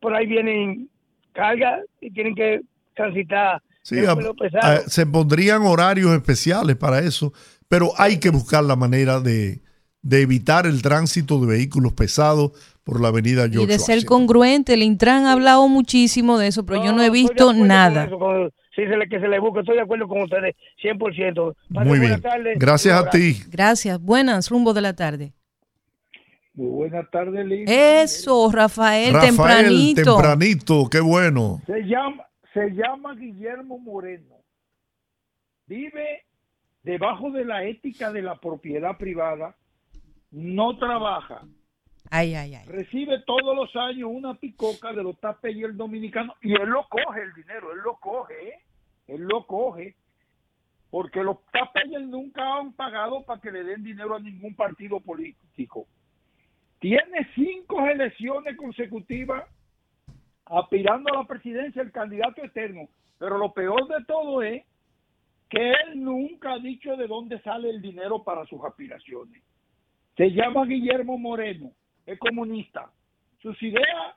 por ahí vienen cargas y tienen que transitar. Sí, a- a- se pondrían horarios especiales para eso, pero hay que buscar la manera de, de evitar el tránsito de vehículos pesados por la avenida George y de ser Washington. congruente. El Intran ha hablado muchísimo de eso, pero yo no he visto con nada. eso, con- sí, se le, que se le busque. Estoy de acuerdo con ustedes, 100%. Pasen Muy bien. Gracias a ti. Gracias. Buenas. Rumbo de la tarde. Muy buenas tardes, Liz. Eso, Rafael, Rafael, tempranito. tempranito, qué bueno. Se llama, se llama Guillermo Moreno. Vive debajo de la ética de la propiedad privada. No trabaja. Ay, ay, ay. Recibe todos los años una picoca de los tapes y el dominicano. Y él lo coge el dinero, él lo coge, ¿eh? Él lo coge. Porque los tapes nunca han pagado para que le den dinero a ningún partido político. Tiene cinco elecciones consecutivas aspirando a la presidencia, el candidato eterno. Pero lo peor de todo es que él nunca ha dicho de dónde sale el dinero para sus aspiraciones. Se llama Guillermo Moreno, es comunista. Sus ideas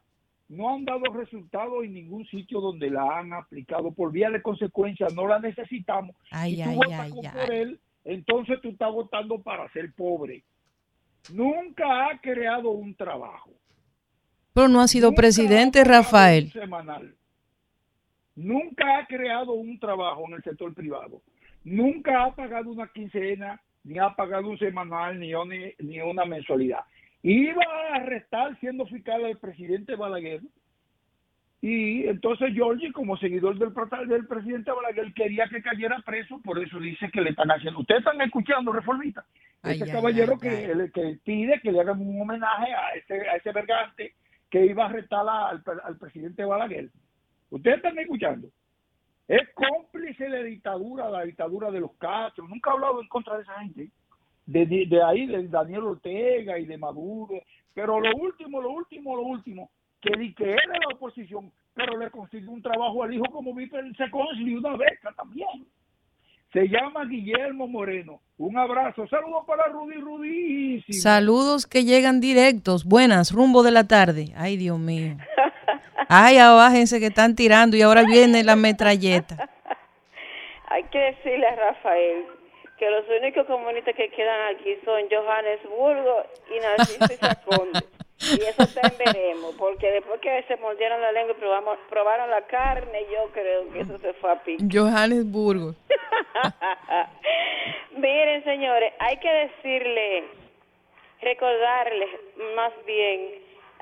no han dado resultados en ningún sitio donde la han aplicado. Por vía de consecuencia, no la necesitamos. Ay, si tú ay, votas ay, por él, entonces tú estás votando para ser pobre. Nunca ha creado un trabajo. Pero no ha sido Nunca presidente, ha Rafael. semanal. Nunca ha creado un trabajo en el sector privado. Nunca ha pagado una quincena, ni ha pagado un semanal, ni, ni, ni una mensualidad. Iba a arrestar siendo fiscal al presidente Balaguer. Y entonces Giorgi, como seguidor del, del presidente Balaguer, quería que cayera preso, por eso dice que le están haciendo. Ustedes están escuchando, reformista. Ay, Ese caballero que, que pide que le hagan un homenaje a ese, a ese vergante que iba a arrestar a- al, al presidente Balaguer. Ustedes están escuchando. Es cómplice de la dictadura, la dictadura de los Castro. Nunca ha hablado en contra de esa gente. De, de, de ahí, de Daniel Ortega y de Maduro. Pero lo último, lo último, lo último, que di que él es la oposición, pero le consiguió un trabajo al hijo como vice se consiguió una beca también. Se llama Guillermo Moreno. Un abrazo. Saludos para Rudy Rudísimo. Saludos que llegan directos. Buenas, rumbo de la tarde. Ay, Dios mío. Ay, abájense que están tirando y ahora viene la metralleta. Hay que decirle a Rafael que los únicos comunistas que quedan aquí son Johannesburgo y Narciso y. Y eso también veremos, porque después que se mordieron la lengua y probamos, probaron la carne, yo creo que eso se fue a pique. Johannesburgo. Miren, señores, hay que decirle, recordarles más bien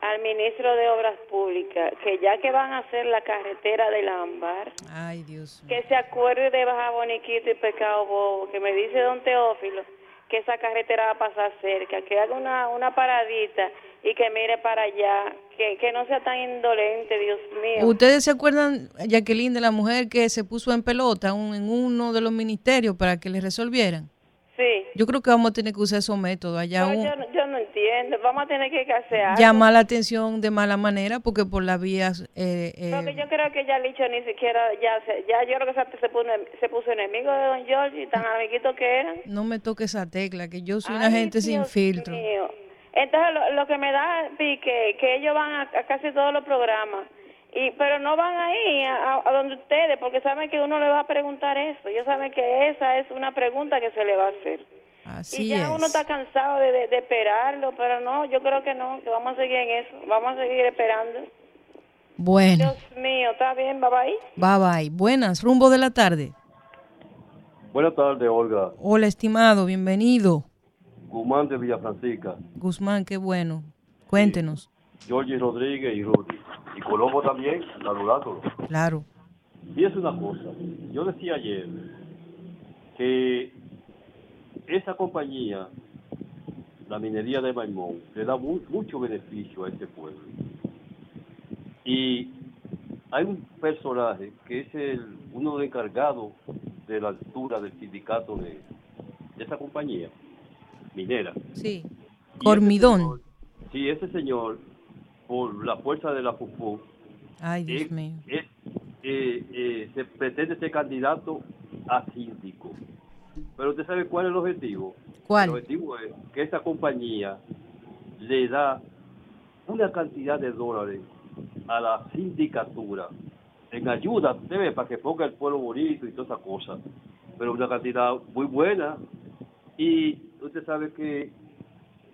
al ministro de Obras Públicas que ya que van a hacer la carretera del Ámbar, Ay, Dios. que se acuerde de Baja Boniquito y Pecado Bobo, que me dice don Teófilo que esa carretera va a pasar cerca, que haga una, una paradita y que mire para allá, que, que no sea tan indolente, Dios mío. ¿Ustedes se acuerdan, Jacqueline, de la mujer que se puso en pelota un- en uno de los ministerios para que le resolvieran? Sí. Yo creo que vamos a tener que usar esos métodos allá. No, un- yo, no- yo no entiendo, vamos a tener que hacer llamar la atención de mala manera porque por las vías... eh, eh, Porque yo creo que ya Licho ni siquiera, ya, se- ya yo creo que se, se puso, se puso enemigo de don George y tan amiguitos que eran. no me toque esa tecla, que yo soy una Ay, gente sin Dios filtro. mío. Entonces, lo, lo que me da pique, que ellos van a, a casi todos los programas, y pero no van ahí a, a donde ustedes, porque saben que uno le va a preguntar eso. Ellos saben que esa es una pregunta que se le va a hacer. Así y ya es. uno está cansado de, de- de esperarlo, pero no, yo creo que no, que vamos a seguir en eso, vamos a seguir esperando. Bueno, Dios mío, está bien, bye bye. bye bye. Buenas, rumbo de la tarde. Buenas tardes, Olga. Hola, estimado, bienvenido. Guzmán de Villafrancisca, Guzmán, qué bueno. Cuéntenos. Georgie Rodríguez y Rudy. Y Colombo también, saludándolo. Claro. Y es una cosa, yo decía ayer que esa compañía, la minería de Maimón, le da mu- mucho beneficio a este pueblo. Y hay un personaje que es el, uno de los encargados de la altura del sindicato de, de esa compañía minera. Sí. Y Cormidón. Sí, ese señor, por la fuerza de la FUFU, Ay, Dios mío. eh, eh, se pretende ser candidato a síndico. Pero usted sabe cuál es el objetivo. ¿Cuál? El objetivo es que esa compañía le da una cantidad de dólares a la sindicatura en ayuda, usted ve, para que ponga el pueblo bonito y todas esas cosas. Pero una cantidad muy buena. Y usted sabe que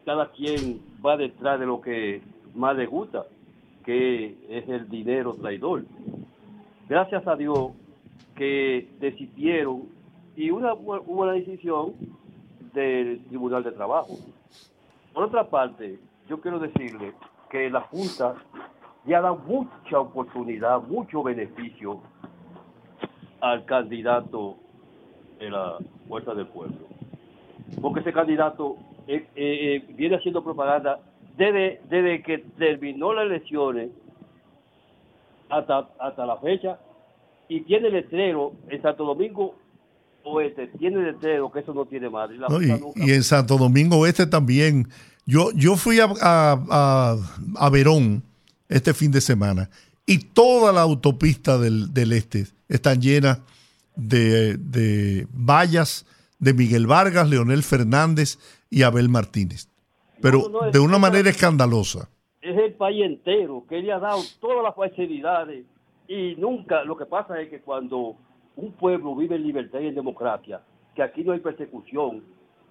cada quien va detrás de lo que más le gusta, que es el dinero traidor. Gracias a Dios que decidieron y una bu- buena decisión del Tribunal de Trabajo. Por otra parte, yo quiero decirle que la Junta ya da mucha oportunidad, mucho beneficio al candidato de la Fuerza del Pueblo. Porque ese candidato eh, eh, eh, viene haciendo propaganda desde, desde que terminó las elecciones hasta, hasta la fecha y tiene letrero en Santo Domingo Oeste, tiene letrero que eso no tiene madre. Y la ¿no? Junta Y, nunca- y en Santo Domingo Oeste también. Yo, yo fui a, a- a- a Verón este fin de semana y toda la autopista del, del este están llenas de, de vallas de Miguel Vargas, Leonel Fernández y Abel Martínez. Pero No, no, es- de una es- manera escandalosa. es el país entero que le ha dado todas las facilidades y nunca, lo que pasa es que cuando un pueblo vive en libertad y en democracia, que aquí no hay persecución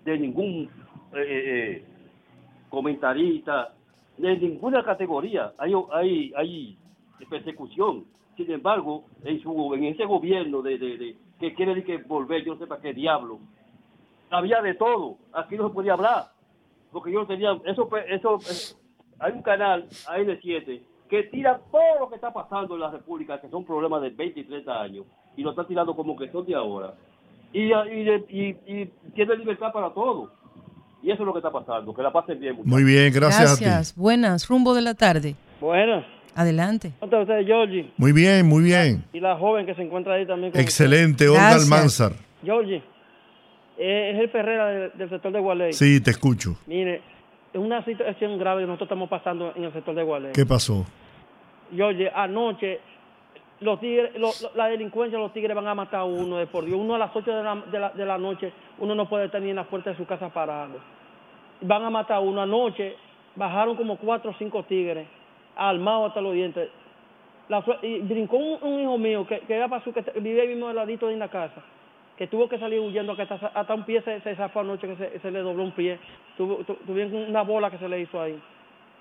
de ningún eh, eh, comentarista, de ninguna categoría, hay, hay, hay persecución. Sin embargo, en, su, en ese gobierno de, de- de- que quiere decir que volver, yo no sé para qué diablo, había de todo, aquí no se podía hablar porque yo no tenía eso pues, eso eh, hay un canal AN7 que tira todo lo que está pasando en la República que son problemas de 20 y 30 años y lo está tirando como que son de ahora y, y, y, y tiene libertad para todo y eso es lo que está pasando que la pasen bien muchachos. Muy bien, gracias, a ti. Gracias. Buenas, rumbo de la tarde. Buenas. Adelante. ¿Cómo está usted, Georgie? Muy bien, muy bien. Y la joven que se encuentra ahí también. con Excelente, usted. Olga Almanzar. Georgie, es el Ferrera del, del sector de Gualey. Sí, te escucho. Mire, es una situación grave que nosotros estamos pasando en el sector de Gualey. ¿Qué pasó? Georgie, anoche los tigres, lo- lo- la delincuencia, los tigres van a matar a uno de por Dios. Uno a las 8 de la, de, la, de la noche, uno no puede estar ni en la puerta de su casa parado. Van a matar a uno. Anoche bajaron como cuatro o cinco tigres, armados hasta los dientes. La y brincó un, un hijo mío que, que era para su, que vivía ahí mismo al ladito de la casa, que tuvo que salir huyendo, que hasta, hasta un pie se, se zafó anoche, que se, se le dobló un pie. Tuvo, tu- tuvieron una bola que se le hizo ahí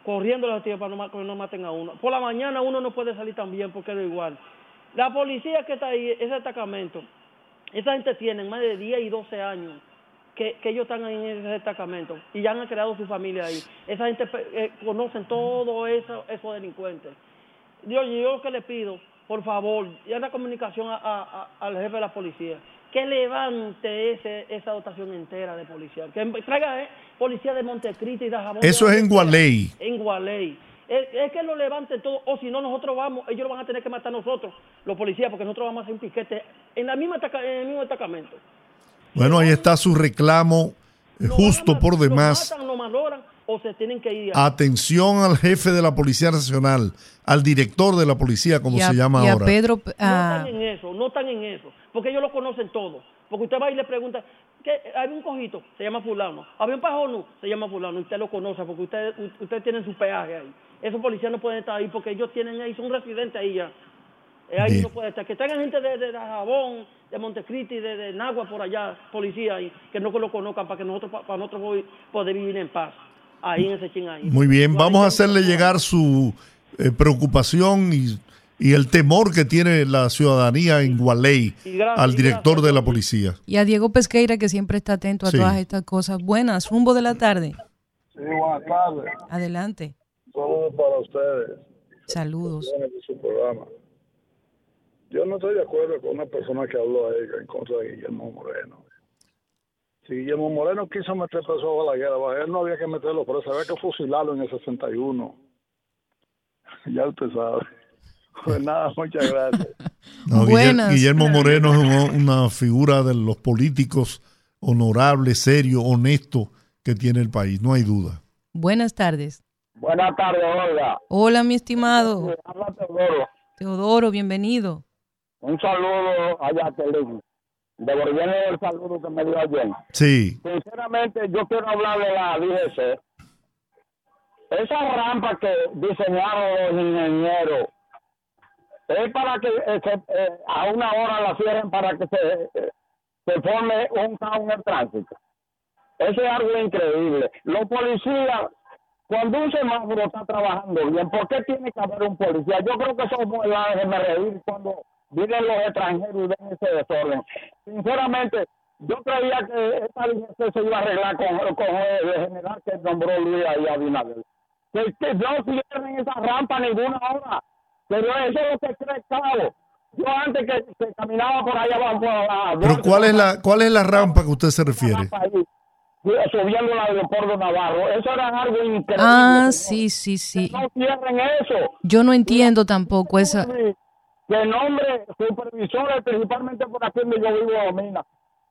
corriendo los tíos para no que no maten a uno. Por la mañana uno no puede salir tan bien porque es igual. La policía que está ahí, ese destacamento, esa gente tiene más de 10 y 12 años que, que ellos están ahí en ese destacamento y ya han creado su familia ahí. Esa gente eh, conocen todo eso, esos delincuentes. Dios, yo lo que le pido, por favor, ya la comunicación a- a- al jefe de la policía, que levante ese, esa dotación entera de policía, que traiga eh, policía de Montecristi y de Jabón. Eso de es en. Gualey. En Gualey. Es, es que lo levanten todo, o si no, nosotros vamos, ellos lo van a tener que matar a nosotros, los policías, porque nosotros vamos a hacer un piquete en, la misma en el mismo destacamento. Bueno, ahí está su reclamo, justo por demás. Matan, no valoran, o se tienen que ir. Atención al jefe de la Policía Nacional, al director de la policía, como Y a- se llama y a ahora. Pedro, No ah, están en eso, no están en eso, porque ellos lo conocen todo. Porque usted va y le pregunta, ¿qué? ¿Había un cojito? Se llama fulano. ¿Había un pajono? Se llama fulano. Usted lo conoce porque usted, usted tiene su peaje ahí. Esos policías no pueden estar ahí porque ellos tienen ahí, son residentes ahí ya. Eh, ahí Bien. no puede estar. Que tengan gente de, de, Jabón, de Montecristi, de, de Nagua por allá, policía ahí, que no lo conozcan para que nosotros, para nosotros poder vivir en paz. Ahí en ese ching ahí. Muy bien, vamos a hacerle llegar su eh, preocupación y, y el temor que tiene la ciudadanía en Gualey gracias, al director de la policía. y a Diego Pesqueira, que siempre está atento a Sí. todas estas cosas. Buenas, rumbo de la tarde. Sí, buenas tardes. Adelante. Saludos para ustedes. Saludos. Su programa. Yo no estoy de acuerdo con una persona que habló ahí en contra de Guillermo Moreno. Si Guillermo Moreno quiso meter preso a Balaguer, a Balaguer no había que meterlo preso, había que fusilarlo en el 61. Ya usted sabe. Pues nada, muchas gracias. No, Buenas. Guillermo Moreno es una, figura de los políticos honorables, serio, honesto que tiene el país, no hay duda. Buenas tardes. Buenas tardes, Olga. Hola, mi estimado. Habla Teodoro. Teodoro, bienvenido. Un saludo a Jacqueline. Devolviendo el saludo que me dio ayer. Sí, Sinceramente, yo quiero hablar de la DGC. Esa rampa que diseñaron los ingenieros es para que eh, se- eh, a una hora la cierren para que se, eh, se forme un caos en el tránsito. Eso es algo increíble. Los policías, cuando un semáforo está trabajando bien, ¿por qué tiene que haber un policía? Yo creo que eso es la déjeme reír cuando vienen los extranjeros y ven ese desorden. Sinceramente, yo creía que esta DGC se iba a arreglar con, con el general que nombró Luis ahí Abinader. Que, que no cierren esa rampa ninguna hora. Pero eso es lo que cree Cabo. Yo antes que, que caminaba por allá abajo, pero ¿cuál es la cuál es la rampa que usted se refiere? ahí, subiendo el aeropuerto Navarro. Eso era algo increíble. Ah, sí, sí, sí. No cierren eso. Yo no entiendo tampoco esa. Que nombre supervisores, principalmente por aquí donde yo vivo, domina.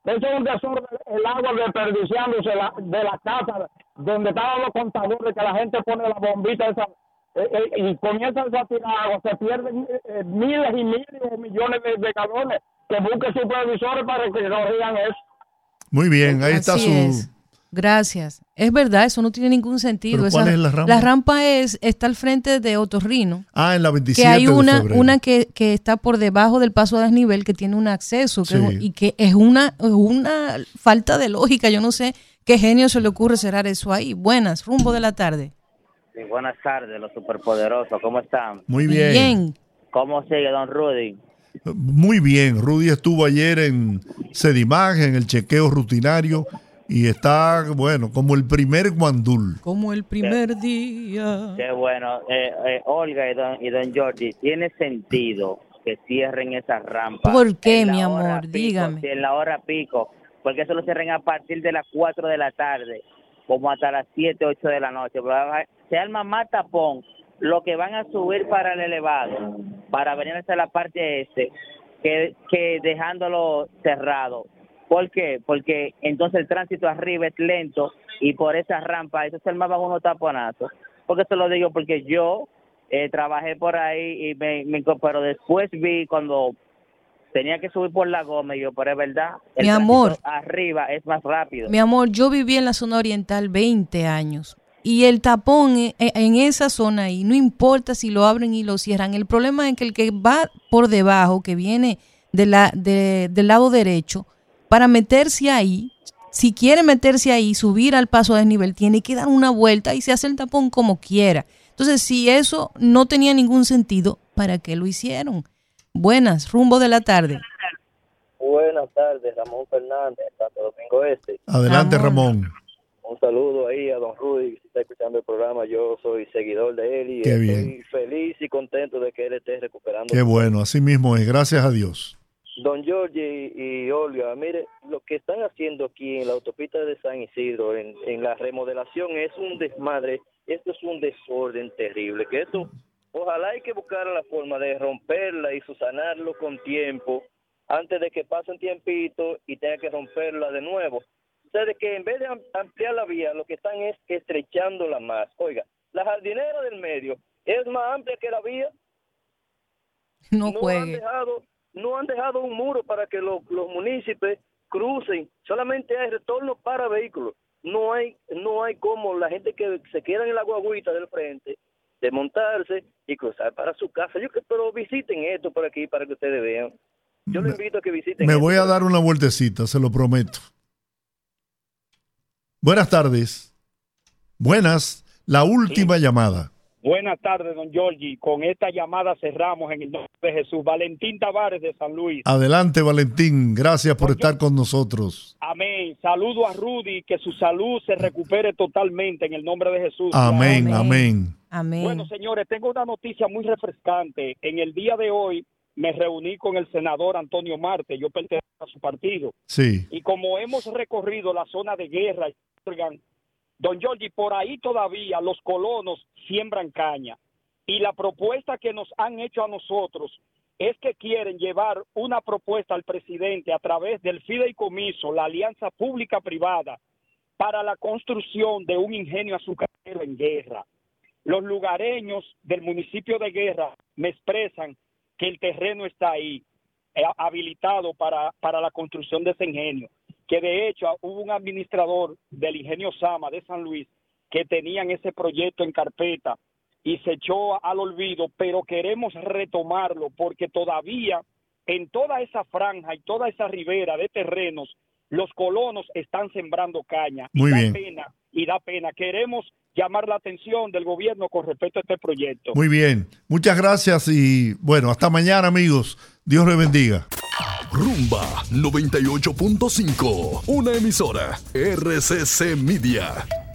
Eso es un desorden, el agua desperdiciándose la- de la casa donde estaban los contadores, que la gente pone la bombita esa eh, eh, y comienzan a tirar agua, se pierden eh, miles y miles o millones de, de galones que busquen supervisores para que corrijan eso. Muy bien, ahí está su... es. Gracias. Es verdad, eso no tiene ningún sentido. ¿Pero cuál es la rampa? La rampa es, está al frente de Otorrino. Ah, en la 27 que hay de una, febrero. una que, que está por debajo del paso a desnivel que tiene un acceso que Sí. es- y que es una, una falta de lógica. Yo no sé qué genio se le ocurre cerrar eso ahí. Buenas, rumbo de la tarde. Sí, buenas tardes, los superpoderosos. ¿Cómo están? Muy bien. ¿Cómo sigue, don Rudy? Muy bien, Rudy estuvo ayer en Sedimag, en el chequeo rutinario, y está, bueno, como el primer guandul. Como el primer día. Qué bueno. Eh, eh, Olga y don, y don Jordi, ¿tiene sentido que cierren esas rampas? ¿Por qué, en la mi hora amor? pico? Dígame. En la hora pico. Porque eso lo cierren a partir de las 4 de la tarde, como hasta las 7, 8 de la noche. Se arma más tapón lo que van a subir para el elevado, para venir hasta la parte este, que, que dejándolo cerrado. ¿Por qué? Porque entonces el tránsito arriba es lento y por esa rampa, eso se armaban unos taponazos. Porque se lo digo porque yo eh, trabajé por ahí y me, me pero después vi cuando tenía que subir por la goma y yo, pero es verdad, el Mi amor. arriba es más rápido. Mi amor, yo viví en la zona oriental 20 años y el tapón e- e- en esa zona ahí, no importa si lo abren y lo cierran, el problema es que el que va por debajo, que viene de la, de- del lado derecho, para meterse ahí, si quiere meterse ahí, subir al paso a desnivel, tiene que dar una vuelta y se hace el tapón como quiera. Entonces, si eso no tenía ningún sentido, ¿para qué lo hicieron? Buenas, rumbo de la tarde. Buenas tardes, Ramón Fernández, Santo Domingo Este. Adelante, Ramón. Un saludo ahí a don Rudy, que está escuchando el programa. Yo soy seguidor de él y Qué estoy bien. feliz y contento de que él esté recuperando. Qué bueno, así mismo es, gracias a Dios. Don Jorge y, Olga, mire, lo que están haciendo aquí en la autopista de San Isidro, en, en la remodelación, es un desmadre, esto es un desorden terrible, que esto, ojalá hay que buscar la forma de romperla y subsanarlo con tiempo, antes de que pase un tiempito y tenga que romperla de nuevo. O sea, de que en vez de am- ampliar la vía, lo que están es estrechándola más. Oiga, la jardinera del medio es más amplia que la vía, No han juegue. dejado, no han dejado un muro para que lo- los municipios crucen. Solamente hay retorno para vehículos. No hay, no hay como la gente que se queda en la guaguita del frente desmontarse y cruzar para su casa. Yo que pero visiten esto por aquí para que ustedes vean. Yo les invito a que visiten. Me esto. voy a dar una vueltecita, se lo prometo. Buenas tardes. Buenas, la última llamada. Buenas tardes, don Giorgi. Con esta llamada cerramos en el nombre de Jesús. Valentín Tavares de San Luis. Adelante, Valentín. Gracias por estar con nosotros. Amén. Saludo a Rudy, que su salud se recupere totalmente en el nombre de Jesús. Amén, amén. Amén. Bueno, señores, tengo una noticia muy refrescante. En el día de hoy me reuní con el senador Antonio Marte. Yo pertenezco a su partido. Sí. Y como hemos recorrido la zona de guerra, don Giorgi, por ahí todavía los colonos siembran caña. Y la propuesta que nos han hecho a nosotros es que quieren llevar una propuesta al presidente a través del fideicomiso, la alianza pública-privada, para la construcción de un ingenio azucarero en guerra. Los lugareños del municipio de Guerra me expresan que el terreno está ahí, eh, habilitado para, para la construcción de ese ingenio. Que de hecho hubo un administrador del ingenio Sama de San Luis que tenían ese proyecto en carpeta y se echó al olvido, pero queremos retomarlo porque todavía en toda esa franja y toda esa ribera de terrenos, los colonos están sembrando caña. Muy y da bien. pena, y da pena. Queremos llamar la atención del gobierno con respecto a este proyecto. Muy bien. Muchas gracias y bueno, hasta mañana, amigos. Dios les bendiga. Rumba 98.5, una emisora RCC Media.